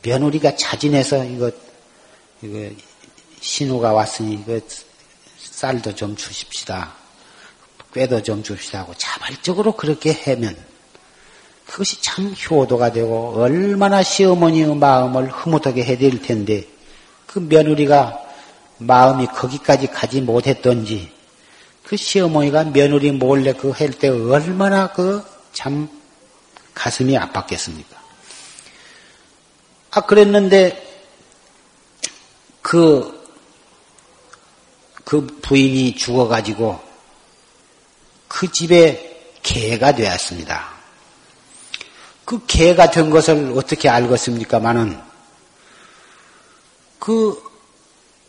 며느리가 자진해서 이거 이거 신우가 왔으니 이거 쌀도 좀 주십시다. 꾀도 좀 줍시다 하고 자발적으로 그렇게 하면 그것이 참 효도가 되고 얼마나 시어머니의 마음을 흐뭇하게 해드릴 텐데 그 며느리가 마음이 거기까지 가지 못했던지 그 시어머니가 며느리 몰래 그 할 때 얼마나 그 참 가슴이 아팠겠습니까? 아, 그랬는데 그, 그 부인이 죽어가지고 그 집에 개가 되었습니다. 그 개가 된 것을 어떻게 알겠습니까마는 그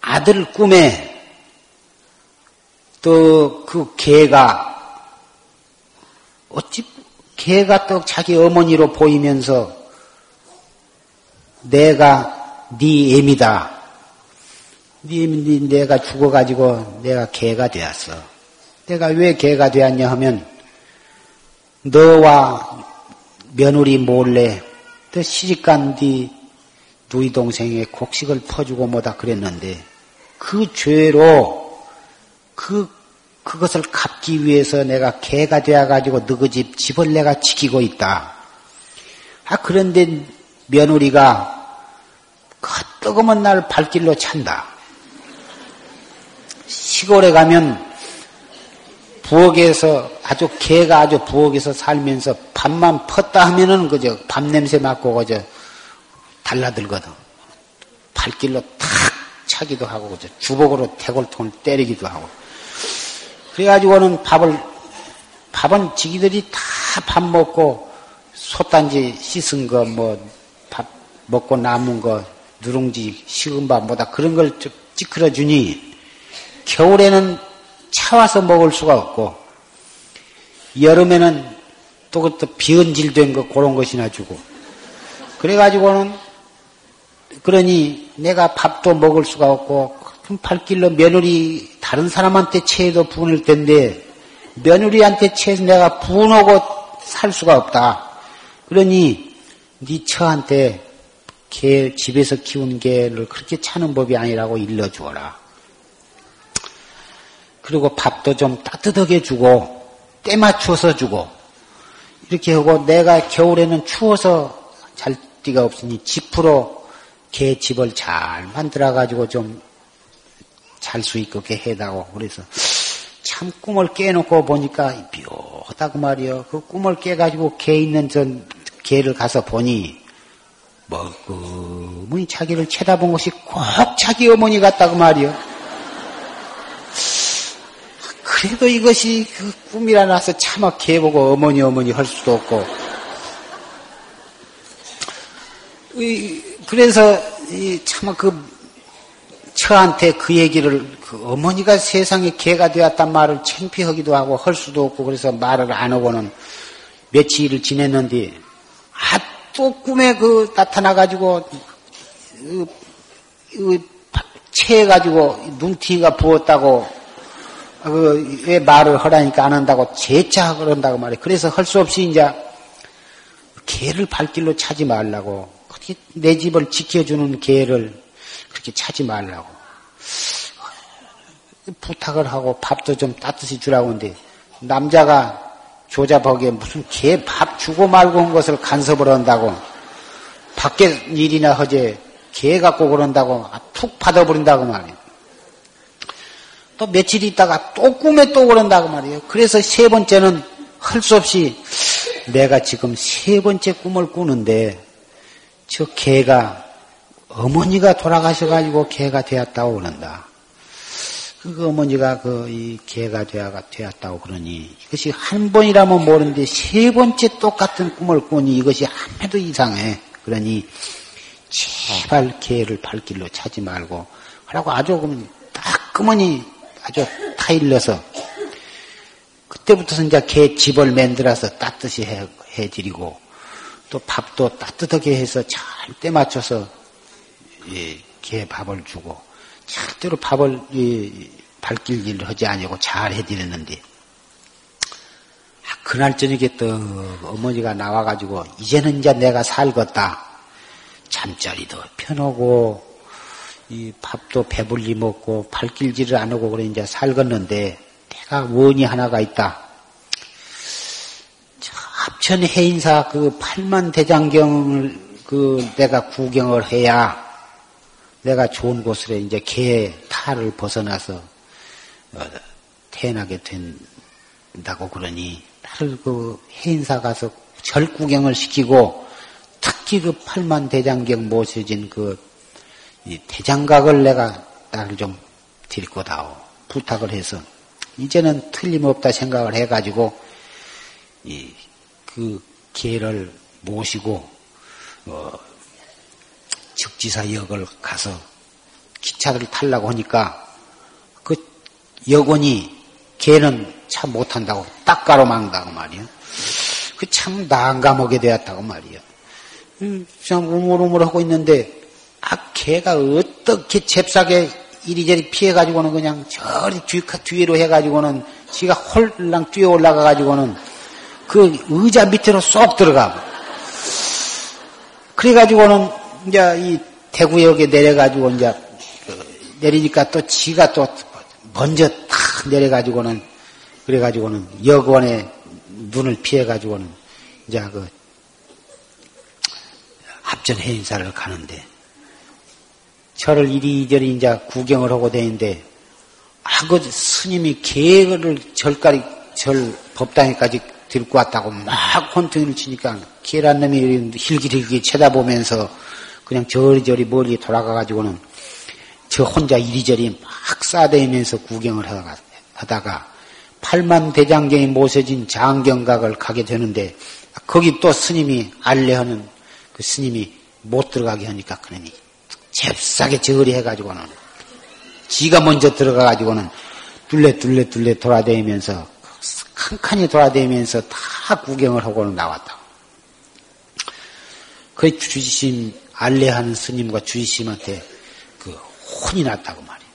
아들 꿈에 또 그 개가 어찌 개가 또 자기 어머니로 보이면서 내가 네 애미다. 네, 네 내가 죽어가지고 내가 개가 되었어. 내가 왜 개가 되었냐 하면 너와 며느리 몰래 또 시집간 뒤 누이 동생의 곡식을 퍼주고 뭐다 그랬는데 그 죄로 그 그것을 갚기 위해서 내가 개가 되어가지고 너그 집 집을 내가 지키고 있다. 아 그런데 며느리가 그 뜨거운 날 발길로 찬다. 시골에 가면 부엌에서 아주 개가 아주 부엌에서 살면서 밥만 펐다 하면은 그저 밥 냄새 맡고 그저 달라들거든. 발길로 탁 차기도 하고 그저 주걱으로 태골통을 때리기도 하고. 그래가지고는 밥을 밥은 지기들이 다 밥 먹고 솥단지 씻은 거 뭐 밥 먹고 남은 거 누룽지 식은 밥 뭐다 그런 걸 찌그러 주니 겨울에는 차와서 먹을 수가 없고 여름에는 또 그것도 비은질된 거 그런 것이나 주고 그래가지고는 그러니 내가 밥도 먹을 수가 없고 큰 팔길로 며느리 다른 사람한테 채해도 분을 텐데 며느리한테 채해서 내가 분하고 살 수가 없다. 그러니 네 처한테 개 집에서 키운 개를 그렇게 차는 법이 아니라고 일러주어라. 그리고 밥도 좀 따뜻하게 주고 때 맞춰서 주고 이렇게 하고 내가 겨울에는 추워서 잘 데가 없으니 집으로 개 집을 잘 만들어 가지고 좀 잘 수 있게 해다고 그래서 참 꿈을 깨놓고 보니까 묘하다고 말이요. 그 꿈을 깨가지고 개 있는 전 개를 가서 보니 머금이 자기를 쳐다본 것이 꼭 자기 어머니 같다고 말이요. 그래도 이것이 그 꿈이라 나서 차마 개보고 어머니 어머니 할 수도 없고. 그래서 차마 그 처한테 그 얘기를 그 어머니가 세상에 개가 되었단 말을 창피하기도 하고 할 수도 없고 그래서 말을 안 하고는 며칠을 지냈는데 아 또 꿈에 그 나타나 가지고 그, 그, 체해 가지고 눈티가 부었다고 그, 왜 말을 하라니까 안 한다고 재차 그런다고 말해. 그래서 할 수 없이 이제 개를 발길로 차지 말라고. 그렇게 내 집을 지켜주는 개를 그렇게 차지 말라고. 부탁을 하고 밥도 좀 따뜻히 주라고 하는데 남자가 조잡하게 무슨 개 밥 주고 말고 온 것을 간섭을 한다고 밖에 일이나 허재 개 갖고 그런다고 툭 받아버린다고 말이에요. 또 며칠 있다가 또 꿈에 또 그런다고 말이에요. 그래서 세 번째는 할 수 없이 내가 지금 세 번째 꿈을 꾸는데 저 개가 어머니가 돌아가셔가지고 개가 되었다고 그런다. 그 어머니가 그 이 개가 되어가 되었다고 그러니 이것이 한 번이라면 모르는데 세 번째 똑같은 꿈을 꾸니 이것이 한 해도 이상해. 그러니 제발 개를 발길로 차지 말고 하라고 아주 딱 따끔하니 아주 타일러서 그때부터 이제 개 집을 만들어서 따뜻이 해, 해드리고 또 밥도 따뜻하게 해서 잘 때 맞춰서 예, 개 밥을 주고 절대로 밥을 예, 발길 일을 하지 아니고 잘 해드렸는데. 아, 그날 저녁에 또 어머니가 나와가지고 이제는 이제 내가 살겠다. 잠자리도 편하고 이 밥도 배불리 먹고 발길질을 안 하고 그래 이제 살겠는데 내가 원이 하나가 있다. 합천 해인사 그 팔만 대장경을 그 내가 구경을 해야 내가 좋은 곳으로 이제 개 탈을 벗어나서 어, 태어나게 된다고 그러니 나를 그 해인사 가서 절 구경을 시키고 특히 그 팔만 대장경 모셔진 그 대장각을 내가 나를 좀 데리고 다오 부탁을 해서 이제는 틀림없다 생각을 해가지고 이 그 개를 모시고 어, 즉지사역을 가서 기차를 타려고 하니까 그 여권이 개는 참 못한다고 딱 가로막는다고 말이야. 그참 난감하게 되었다고 말이야. 음, 참 우물우물 하고 있는데 아 개가 어떻게 잽싸게 이리저리 피해가지고는 그냥 저리 뒤, 뒤로 해가지고는 지가 홀랑 뛰어 올라가가지고는 그 의자 밑으로 쏙 들어가고. 그래가지고는 이제 이 대구역에 내려가지고 이제 그 내리니까 또 지가 또 먼저 탁 내려가지고는 그래가지고는 여권에 눈을 피해가지고는 이제 그 합전 해인사를 가는데 저를 이리저리 이제 구경을 하고 다니는데 아, 그 스님이 개를 절까지 절 법당에까지 들고 왔다고 막 혼퉁이를 치니까 개란 놈이 힐기힐기 쳐다보면서 그냥 저리저리 멀리 돌아가가지고는 저 혼자 이리저리 막 싸대면서 구경을 하다가, 하다가 팔만 대장경이 모셔진 장경각을 가게 되는데 거기 또 스님이 알레하는 그 스님이 못 들어가게 하니까 그러니 잽싸게 저리해가지고는 지가 먼저 들어가가지고는 둘레 둘레 둘레 돌아다니면서 칸칸이 돌아다니면서 다 구경을 하고는 나왔다. 그 주지심 알레하는 스님과 주지심한테 그 혼이 났다고 말이에요.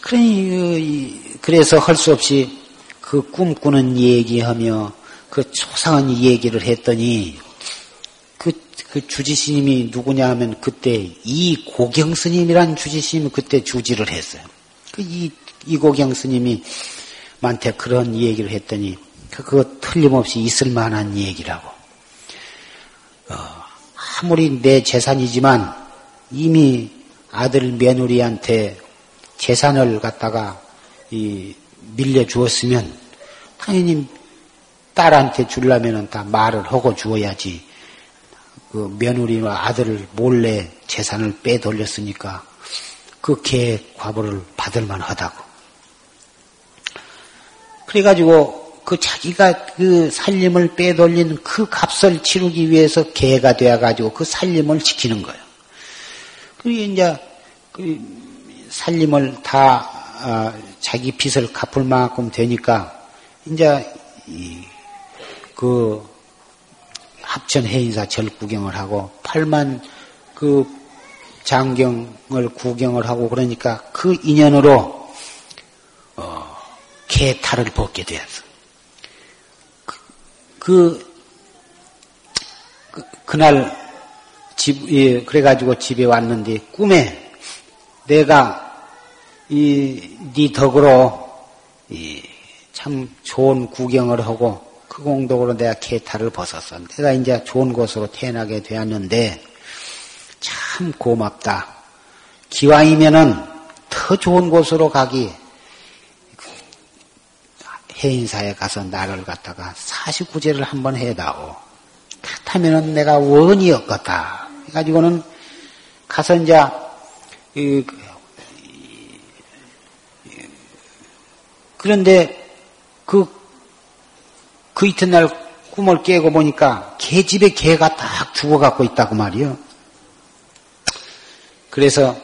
그러니 그래서 할 수 없이 그 꿈꾸는 얘기하며 그 초상한 얘기를 했더니 그 주지스님이 누구냐 하면 그때 이 고경 스님이란 주지스님이 그때 주지를 했어요. 그 이, 이고경 스님이 만테 그런 얘기를 했더니 그거 틀림없이 있을 만한 얘기라고. 어, 아무리 내 재산이지만 이미 아들 며느리한테 재산을 갖다가 이 밀려 주었으면 당연히 딸한테 주려면은 다 말을 하고 주어야지. 그 며느리와 아들을 몰래 재산을 빼돌렸으니까 그 개 과보를 받을 만하다고. 그래가지고 그 자기가 그 살림을 빼돌린 그 값을 치르기 위해서 개가 되어가지고 그 살림을 지키는 거예요. 그리고 이제 그 살림을 다 아, 자기 빚을 갚을 만큼 되니까 이제 그 합천 해인사 절 구경을 하고 8만 그 장경을 구경을 하고 그러니까 그 인연으로 어, 개탈을 벗게 되었어. 그, 그, 그 그날 집 예, 그래가지고 집에 왔는데 꿈에 내가 이 네 덕으로 이 참 좋은 구경을 하고 그 공덕으로 내가 개탈을 벗었어. 내가 이제 좋은 곳으로 태어나게 되었는데 참 고맙다. 기왕이면은 더 좋은 곳으로 가기 해인사에 가서 나를 갖다가 49제를 한번 해다오. 그렇다면은 내가 원이 없겠다. 해가지고는 가서 이제 그런데 그 그 이튿날 꿈을 깨고 보니까 개 집에 개가 딱 죽어갖고 있다고 말이요. 그래서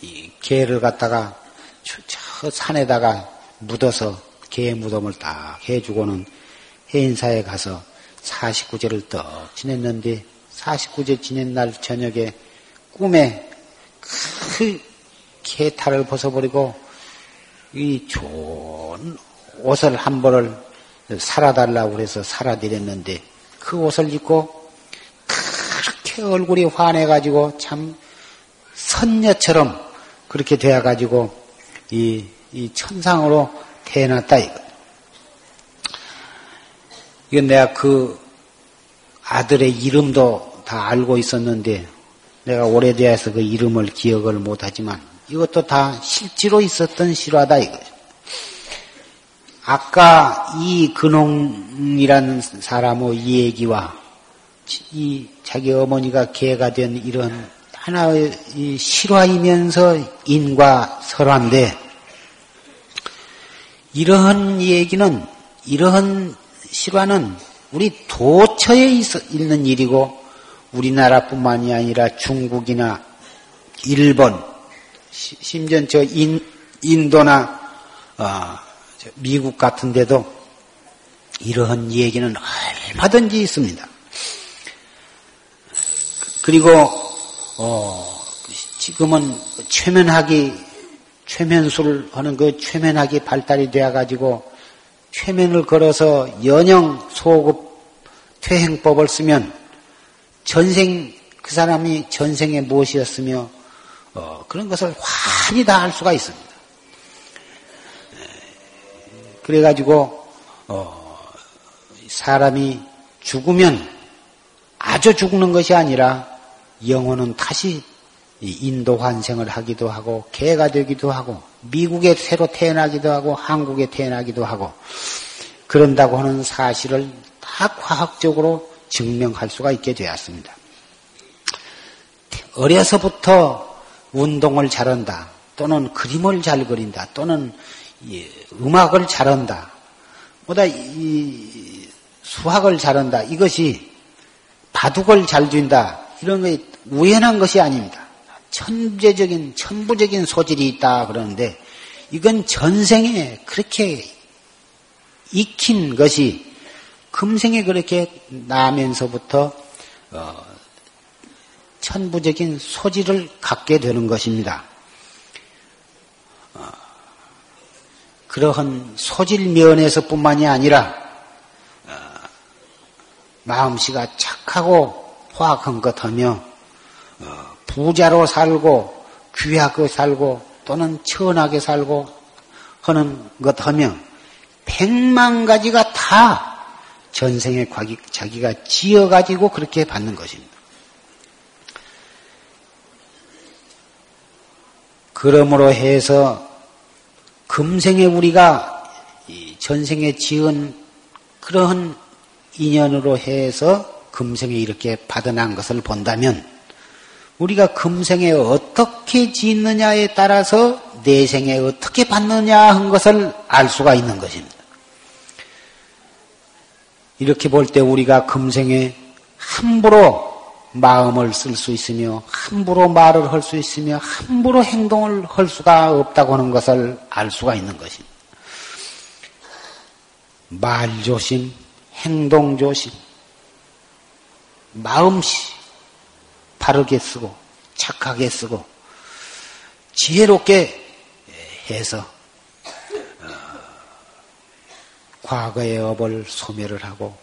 이 개를 갖다가 저 산에다가 묻어서 개 무덤을 딱 해주고는 해인사에 가서 49제를 떡 지냈는데 49제 지낸 날 저녁에 꿈에 그 개탈을 벗어버리고 이 좋은 옷을 한 벌을 살아달라고 그래서 살아드렸는데 그 옷을 입고 그렇게 얼굴이 환해가지고 참 선녀처럼 그렇게 되어가지고 이, 이 천상으로 태어났다 이거. 이건 내가 그 아들의 이름도 다 알고 있었는데 내가 오래되어서 그 이름을 기억을 못하지만 이것도 다 실제로 있었던 실화다 이거죠. 아까 이 근홍이라는 사람의 이 얘기와 이 자기 어머니가 개가 된 이런 하나의 실화이면서 인과 설화인데 이러한 얘기는 이러한 실화는 우리 도처에 있는 일이고 우리나라뿐만이 아니라 중국이나 일본 심지어 저 인, 인도나 어, 미국 같은 데도 이러한 얘기는 얼마든지 있습니다. 그리고 어, 지금은 최면하기 최면술 하는 그 최면하기 발달이 되어 가지고 최면을 걸어서 연영 소급 퇴행법을 쓰면 전생 그 사람이 전생에 무엇이었으며 어, 그런 것을 환히 다 알 수가 있습니다. 그래가지고 어, 사람이 죽으면 아주 죽는 것이 아니라 영혼은 다시 인도 환생을 하기도 하고 개가 되기도 하고 미국에 새로 태어나기도 하고 한국에 태어나기도 하고 그런다고 하는 사실을 다 과학적으로 증명할 수가 있게 되었습니다. 어려서부터 운동을 잘한다 또는 그림을 잘 그린다 또는 음악을 잘한다 뭐다 수학을 잘한다 이것이 바둑을 잘 둔다 이런 게 우연한 것이 아닙니다. 천재적인 천부적인 소질이 있다 그러는데 이건 전생에 그렇게 익힌 것이 금생에 그렇게 나면서부터 어, 천부적인 소질을 갖게 되는 것입니다. 그러한 소질 면에서뿐만이 아니라 어, 마음씨가 착하고 화학한 것하며 어, 부자로 살고 귀하게 살고 또는 천하게 살고 하는 것하며 백만 가지가 다 전생에 자기가 지어가지고 그렇게 받는 것입니다. 그러므로 해서 금생에 우리가 전생에 지은 그러한 인연으로 해서 금생에 이렇게 받아난 것을 본다면 우리가 금생에 어떻게 짓느냐에 따라서 내생에 어떻게 받느냐 한 것을 알 수가 있는 것입니다. 이렇게 볼 때 우리가 금생에 함부로 마음을 쓸 수 있으며 함부로 말을 할 수 있으며 함부로 행동을 할 수가 없다고 하는 것을 알 수가 있는 것입니다. 말 조심, 행동 조심, 마음씨 바르게 쓰고 착하게 쓰고 지혜롭게 해서 어, 과거의 업을 소멸을 하고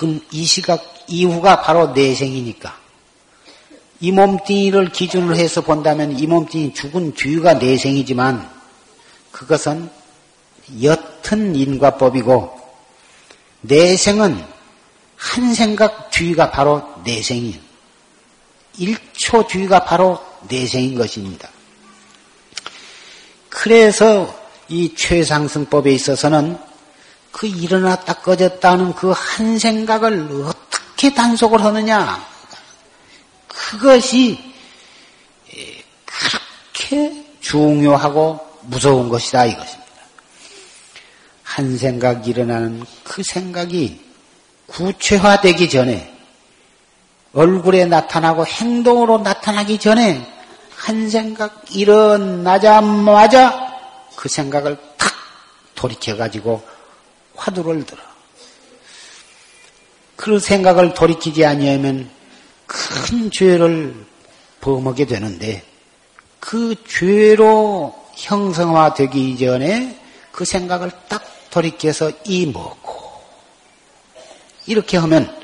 지금 이 시각 이후가 바로 내생이니까 이 몸뚱이를 기준으로 해서 본다면 이 몸뚱이 죽은 뒤가 내생이지만 그것은 옅은 인과법이고 내생은 한 생각 뒤가 바로 내생이에요. 1초 뒤가 바로 내생인 것입니다. 그래서 이 최상승법에 있어서는 그 일어났다 꺼졌다 는 그 한 생각을 어떻게 단속을 하느냐. 그것이 그렇게 중요하고 무서운 것이다 이것입니다. 한 생각 일어나는 그 생각이 구체화되기 전에 얼굴에 나타나고 행동으로 나타나기 전에 한 생각 일어나자마자 그 생각을 탁 돌이켜가지고 화두를 들어. 그 생각을 돌이키지 아니하면 큰 죄를 범하게 되는데 그 죄로 형성화되기 전에 그 생각을 딱 돌이켜서 이 먹고 이렇게 하면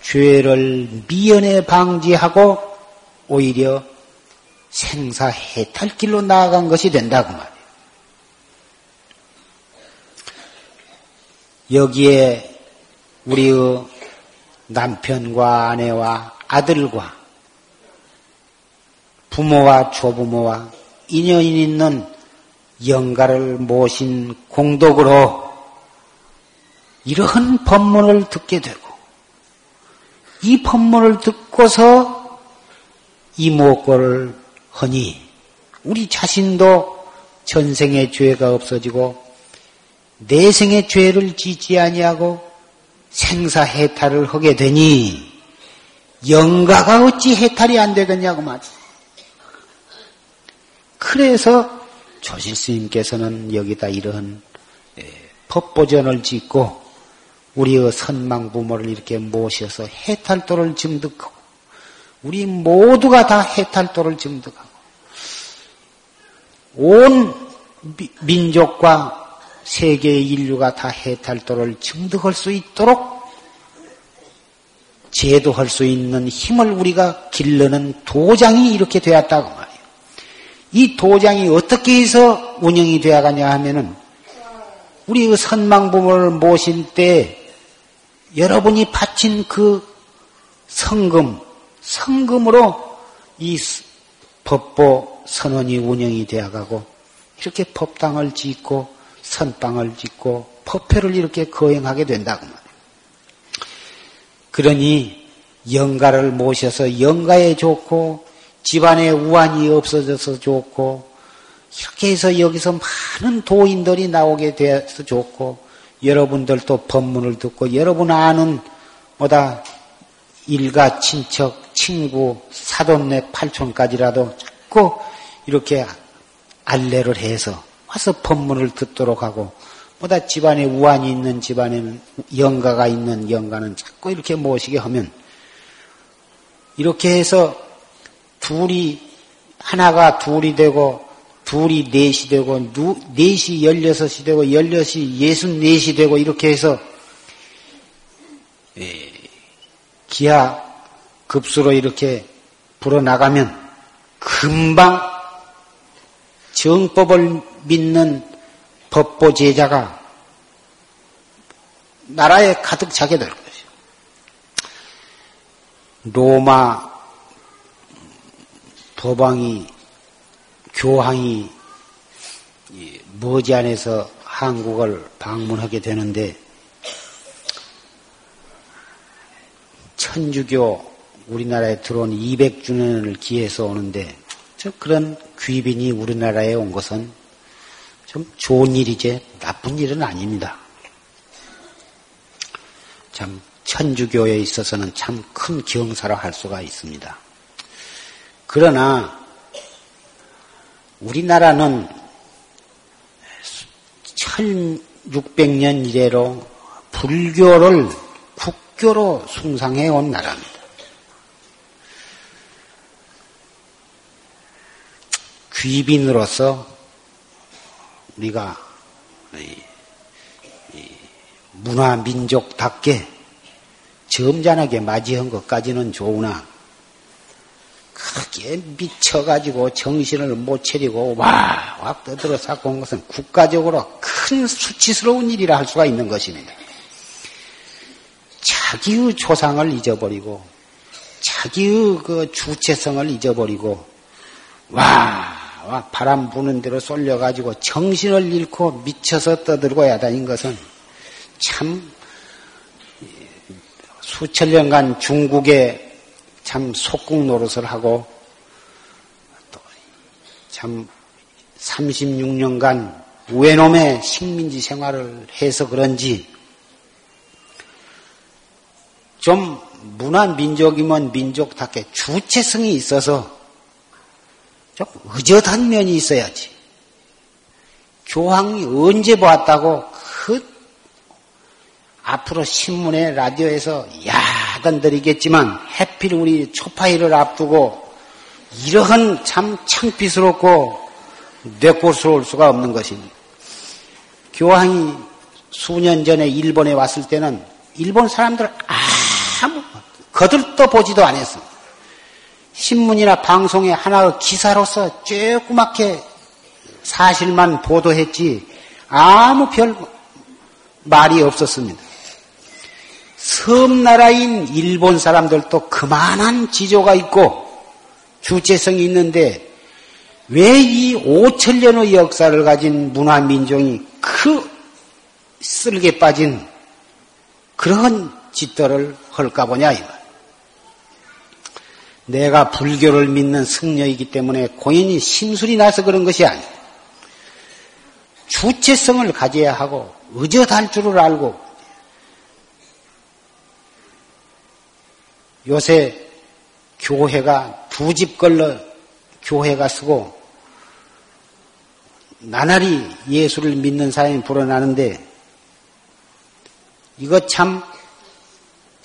죄를 미연에 방지하고 오히려 생사해탈길로 나아간 것이 된다고 말이에요. 여기에 우리의 남편과 아내와 아들과 부모와 조부모와 인연 있는 영가를 모신 공덕으로 이러한 법문을 듣게 되고 이 법문을 듣고서 이목고를 하니 우리 자신도 전생의 죄가 없어지고 내생의 죄를 짓지 아니하고 생사해탈을 하게 되니 영가가 어찌 해탈이 안 되겠냐고 말이야. 그래서 조실 스님께서는 여기다 이러한 예, 법보전을 짓고 우리의 선망 부모를 이렇게 모셔서 해탈도를 증득하고 우리 모두가 다 해탈도를 증득하고 온 민족과 세계의 인류가 다 해탈도를 증득할 수 있도록 제도할 수 있는 힘을 우리가 길르는 도장이 이렇게 되었다고 말이에요. 이 도장이 어떻게 해서 운영이 되어가냐 하면은 우리의 선망부모를 모실 때 여러분이 바친 그 성금, 성금으로 이 법보 선언이 운영이 되어가고 이렇게 법당을 짓고 선방을 짓고 법회를 이렇게 거행하게 된다고 말이에요. 그러니 영가를 모셔서 영가에 좋고 집안에 우환이 없어져서 좋고 이렇게 해서 여기서 많은 도인들이 나오게 되어서 좋고 여러분들도 법문을 듣고 여러분 아는 뭐다 일가 친척 친구 사돈네 팔촌까지라도 자꾸 이렇게 알레를 해서 와서 법문을 듣도록 하고 뭐다 집안에 우환이 있는 집안에는 영가가 있는 영가는 자꾸 이렇게 모시게 하면 이렇게 해서 둘이 하나가 둘이 되고 둘이 넷이 되고 누, 넷이 열여섯이 되고 열여섯이 예순 넷이 되고 이렇게 해서 예, 기하 급수로 이렇게 불어나가면 금방 정법을 믿는 법보 제자가 나라에 가득 차게 될 것이요. 로마 도방이 교황이 머지않아서 한국을 방문하게 되는데 천주교 우리나라에 들어온 200주년을 기해서 오는데 그런 귀빈이 우리나라에 온 것은 좀 좋은 일이지 나쁜 일은 아닙니다. 참 천주교에 있어서는 참 큰 경사로 할 수가 있습니다. 그러나 우리나라는 1600년 이래로 불교를 국교로 숭상해 온 나라입니다. 귀빈으로서 우리가 문화 민족답게 점잖하게 맞이한 것까지는 좋으나 크게 미쳐가지고 정신을 못 차리고 와, 와 떠들어 쌓고 온 것은 국가적으로 큰 수치스러운 일이라 할 수가 있는 것입니다. 자기의 조상을 잊어버리고 자기의 그 주체성을 잊어버리고 와, 와 바람 부는 대로 쏠려가지고 정신을 잃고 미쳐서 떠들고 야다닌 것은 참 수천 년간 중국의 참 속국 노릇을 하고 참 36년간 외놈의 식민지 생활을 해서 그런지 좀 문화 민족이면 민족답게 주체성이 있어서 좀 의젓한 면이 있어야지. 교황이 언제 보았다고 그 앞으로 신문에 라디오에서 야단들이겠지만 해필 우리 초파일을 앞두고 이러한 참 창피스럽고 뇌골스러울 수가 없는 것입니다. 교황이 수년 전에 일본에 왔을 때는 일본 사람들 아무 거들떠 보지도 않았습니다. 신문이나 방송에 하나 기사로서 조그맣게 사실만 보도했지 아무 별 말이 없었습니다. 섬나라인 일본 사람들도 그만한 지조가 있고 주체성이 있는데 왜 이 5천 년의 역사를 가진 문화 민족이 그 쓸개 빠진 그런 짓들을 할까 보냐 이거. 내가 불교를 믿는 승려이기 때문에 고인이 심술이 나서 그런 것이 아니야. 주체성을 가져야 하고 의젓할 줄을 알고 요새 교회가 두 집 걸러 교회가 쓰고 나날이 예수를 믿는 사람이 불어나는데 이거 참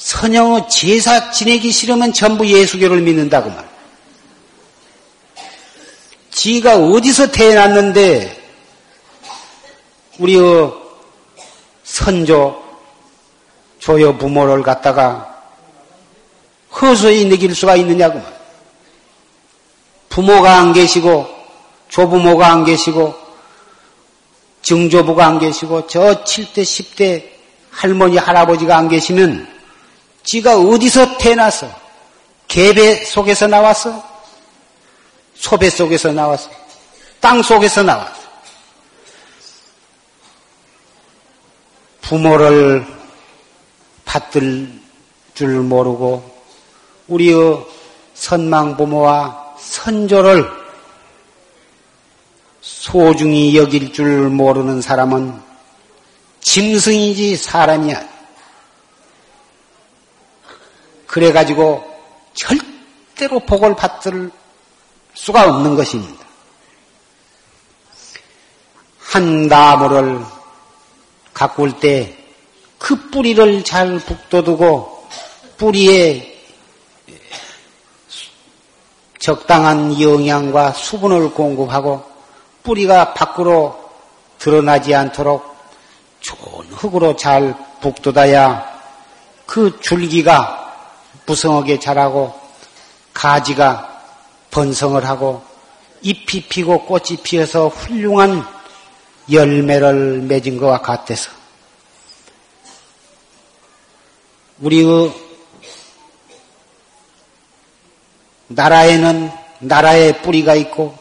선영의 제사 지내기 싫으면 전부 예수교를 믿는다고 말. 지가 어디서 태어났는데 우리의 선조 조여 부모를 갖다가 허수에 느낄 수가 있느냐고 말. 부모가 안 계시고 조부모가 안 계시고 증조부가 안 계시고 저 7대 10대 할머니 할아버지가 안 계시면 지가 어디서 태어나서 개배 속에서 나왔어? 소배 속에서 나왔어? 땅 속에서 나왔어? 부모를 받들 줄 모르고 우리의 선망 부모와 선조를 소중히 여길 줄 모르는 사람은 짐승이지 사람이야. 그래가지고 절대로 복을 받을 수가 없는 것입니다. 한 나무를 가꿀 때 그 뿌리를 잘 북돋우고 뿌리에 적당한 영양과 수분을 공급하고 뿌리가 밖으로 드러나지 않도록 좋은 흙으로 잘 북돋아야 그 줄기가 무성하게 자라고 가지가 번성을 하고 잎이 피고 꽃이 피어서 훌륭한 열매를 맺은 것과 같아서 우리의 나라에는 나라의 뿌리가 있고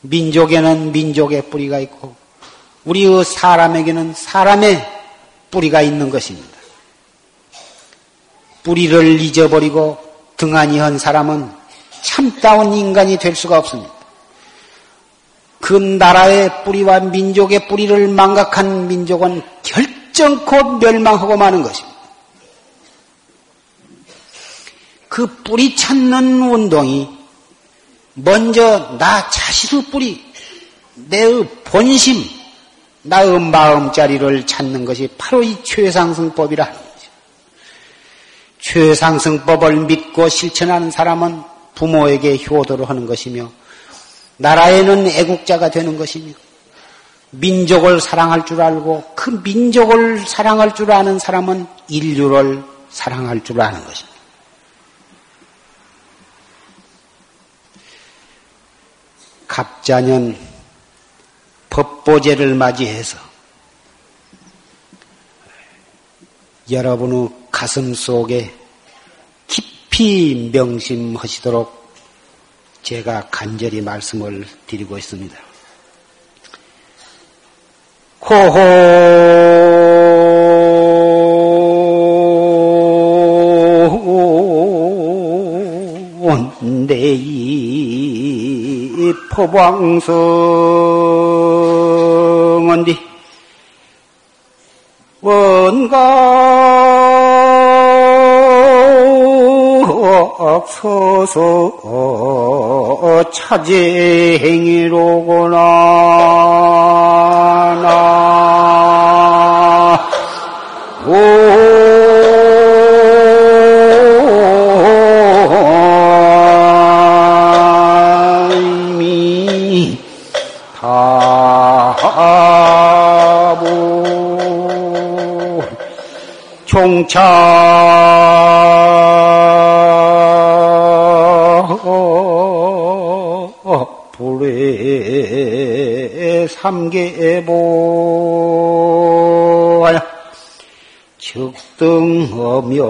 민족에는 민족의 뿌리가 있고 우리의 사람에게는 사람의 뿌리가 있는 것입니다. 뿌리를 잊어버리고 등한히 한 사람은 참다운 인간이 될 수가 없습니다. 그 나라의 뿌리와 민족의 뿌리를 망각한 민족은 결정코 멸망하고 마는 것입니다. 그 뿌리 찾는 운동이 먼저 나 자신의 뿌리, 내의 본심, 나의 마음자리를 찾는 것이 바로 이 최상승법이라. 최상승법을 믿고 실천하는 사람은 부모에게 효도를 하는 것이며 나라에는 애국자가 되는 것이며 민족을 사랑할 줄 알고 그 민족을 사랑할 줄 아는 사람은 인류를 사랑할 줄 아는 것입니다. 갑자년 법보제를 맞이해서 여러분의 가슴 속에 깊이 명심하시도록 제가 간절히 말씀을 드리고 있습니다. 고온대이 포방성 서서 차제 행위로구나. 나. 종차 삼계보하여 즉등허명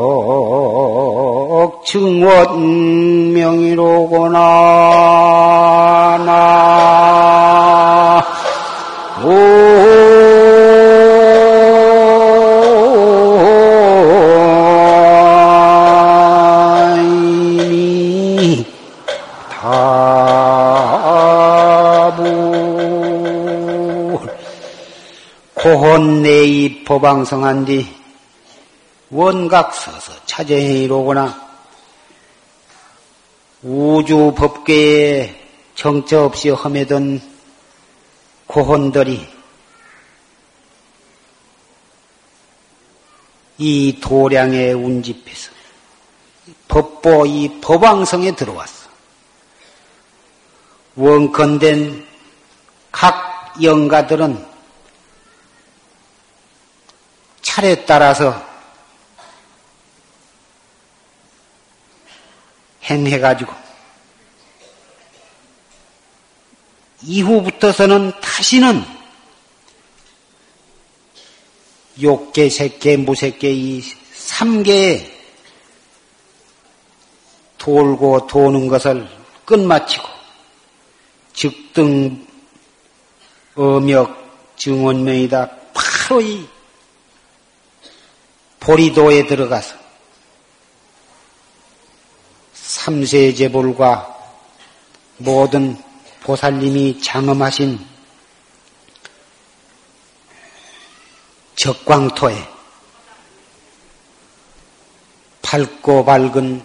증원 법왕성한 뒤 원각 서서 차제이로구나 우주 법계에 정처 없이 험해던 고혼들이 이 도량의 운집에서 법보 이 법왕성에 들어왔어. 원컨된 각 영가들은 차례 따라서 행해가지고 이후부터서는 다시는 욕계, 색계, 무색계 이 삼계에 돌고 도는 것을 끝마치고 즉등 어역 증원명이다. 바로 이 보리도에 들어가서 삼세제불과 모든 보살님이 장엄하신 적광토에 밝고 밝은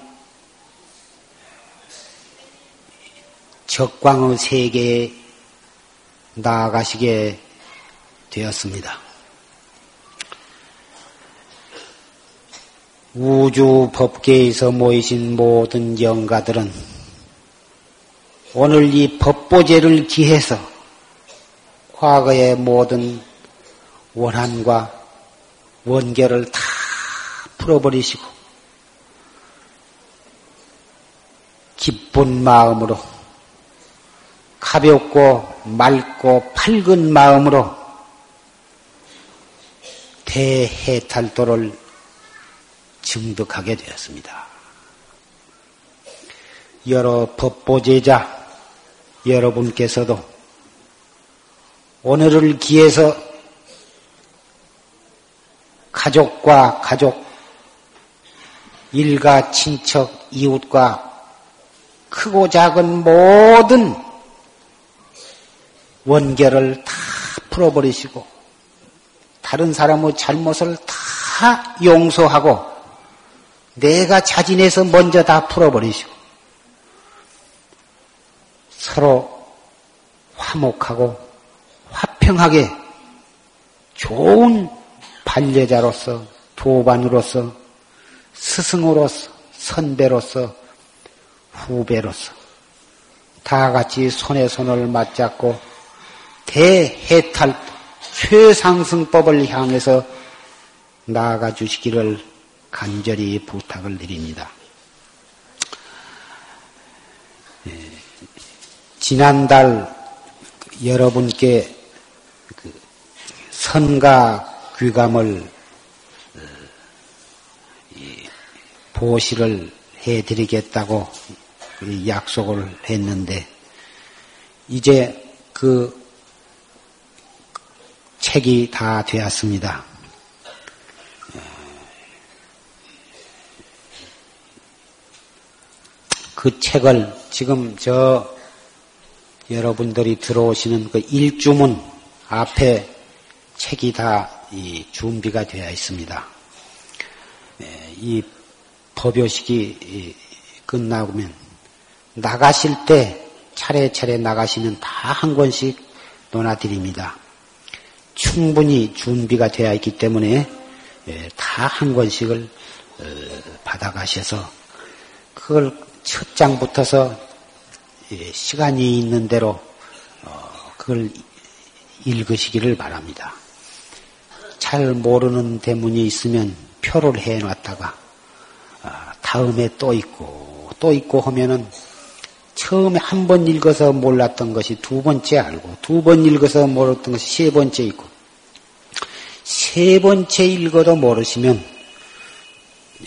적광의 세계에 나아가시게 되었습니다. 우주 법계에서 모이신 모든 영가들은 오늘 이 법보제를 기해서 과거의 모든 원한과 원결을 다 풀어버리시고 기쁜 마음으로 가볍고 맑고 밝은 마음으로 대해탈도를 증득하게 되었습니다. 여러 법보제자 여러분께서도 오늘을 기해서 가족과 가족, 일가, 친척, 이웃과 크고 작은 모든 원결을 다 풀어버리시고 다른 사람의 잘못을 다 용서하고 내가 자진해서 먼저 다 풀어버리시고 서로 화목하고 화평하게 좋은 반려자로서 도반으로서 스승으로서 선배로서 후배로서 다 같이 손에 손을 맞잡고 대해탈 최상승법을 향해서 나아가 주시기를 간절히 부탁을 드립니다. 예, 지난달 여러분께 그 선가 귀감을 어, 보시를 해드리겠다고 약속을 했는데 이제 그 책이 다 되었습니다. 그 책을 지금 저 여러분들이 들어오시는 그 일주문 앞에 책이 다 준비가 되어 있습니다. 예, 이 법요식이 끝나면 나가실 때 차례차례 나가시면 다 한 권씩 논하드립니다. 충분히 준비가 되어 있기 때문에 예, 다한 권씩을 어, 받아가셔서 그걸 첫 장부터서 예, 시간이 있는 대로 어, 그걸 읽으시기를 바랍니다. 잘 모르는 대문이 있으면 표를 해놨다가 아, 다음에 또 있고 또 있고 하면은 처음에 한 번 읽어서 몰랐던 것이 두 번째 알고 두 번 읽어서 몰랐던 것이 세 번째 있고 세 번째 읽어도 모르시면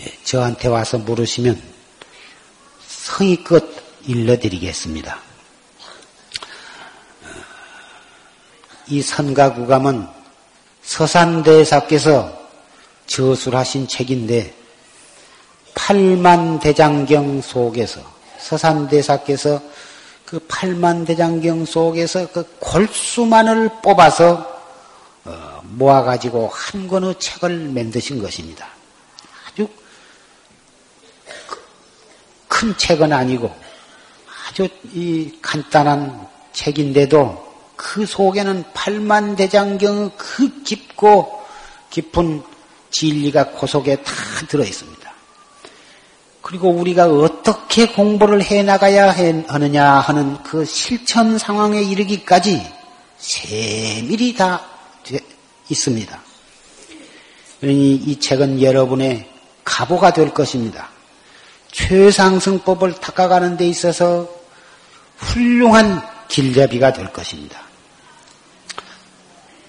예, 저한테 와서 물으시면 성의껏 일러드리겠습니다. 이 선가구감은 서산대사께서 저술하신 책인데 팔만대장경 속에서 서산대사께서 그 팔만대장경 속에서 그 골수만을 뽑아서 어, 모아가지고 한 권의 책을 만드신 것입니다. 아주 큰 책은 아니고 아주 이 간단한 책인데도 그 속에는 팔만 대장경의 그 깊고 깊은 진리가 그 속에 다 들어 있습니다. 그리고 우리가 어떻게 공부를 해 나가야 하느냐 하는 그 실천 상황에 이르기까지 세밀히 다 있습니다. 그러니 이 책은 여러분의 가보가 될 것입니다. 최상승법을 닦아가는 데 있어서 훌륭한 길잡이가 될 것입니다.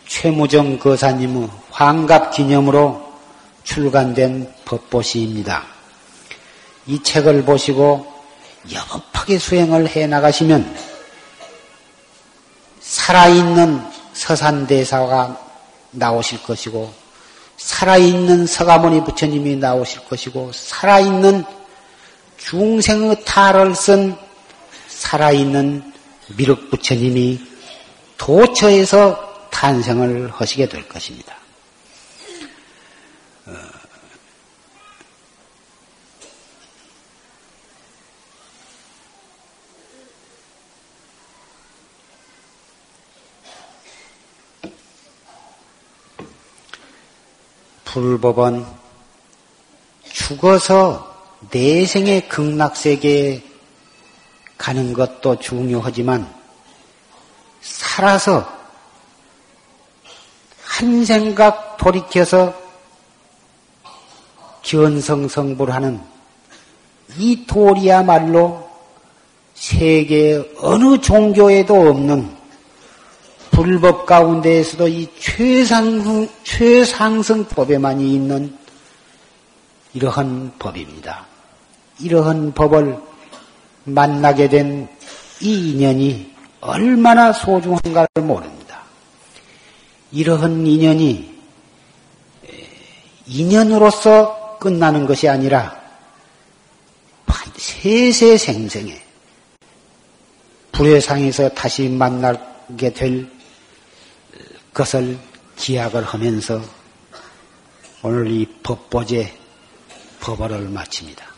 최무정 거사님의 환갑 기념으로 출간된 법보시입니다. 이 책을 보시고 여급하게 수행을 해 나가시면 살아있는 서산대사가 나오실 것이고 살아있는 서가모니 부처님이 나오실 것이고 살아있는 중생의 탈을 쓴 살아있는 미륵 부처님이 도처에서 탄생을 하시게 될 것입니다. 불법은 죽어서 내생의 극락세계에 가는 것도 중요하지만 살아서 한 생각 돌이켜서 견성성불 하는 이 도리야말로 세계 어느 종교에도 없는 불법 가운데에서도 이 최상승, 최상승 법에만이 있는 이러한 법입니다. 이러한 법을 만나게 된 이 인연이 얼마나 소중한가를 모릅니다. 이러한 인연이 인연으로서 끝나는 것이 아니라 세세생생에 불회상에서 다시 만나게 될 것을 기약을 하면서 오늘 이 법보제 법어를 마칩니다.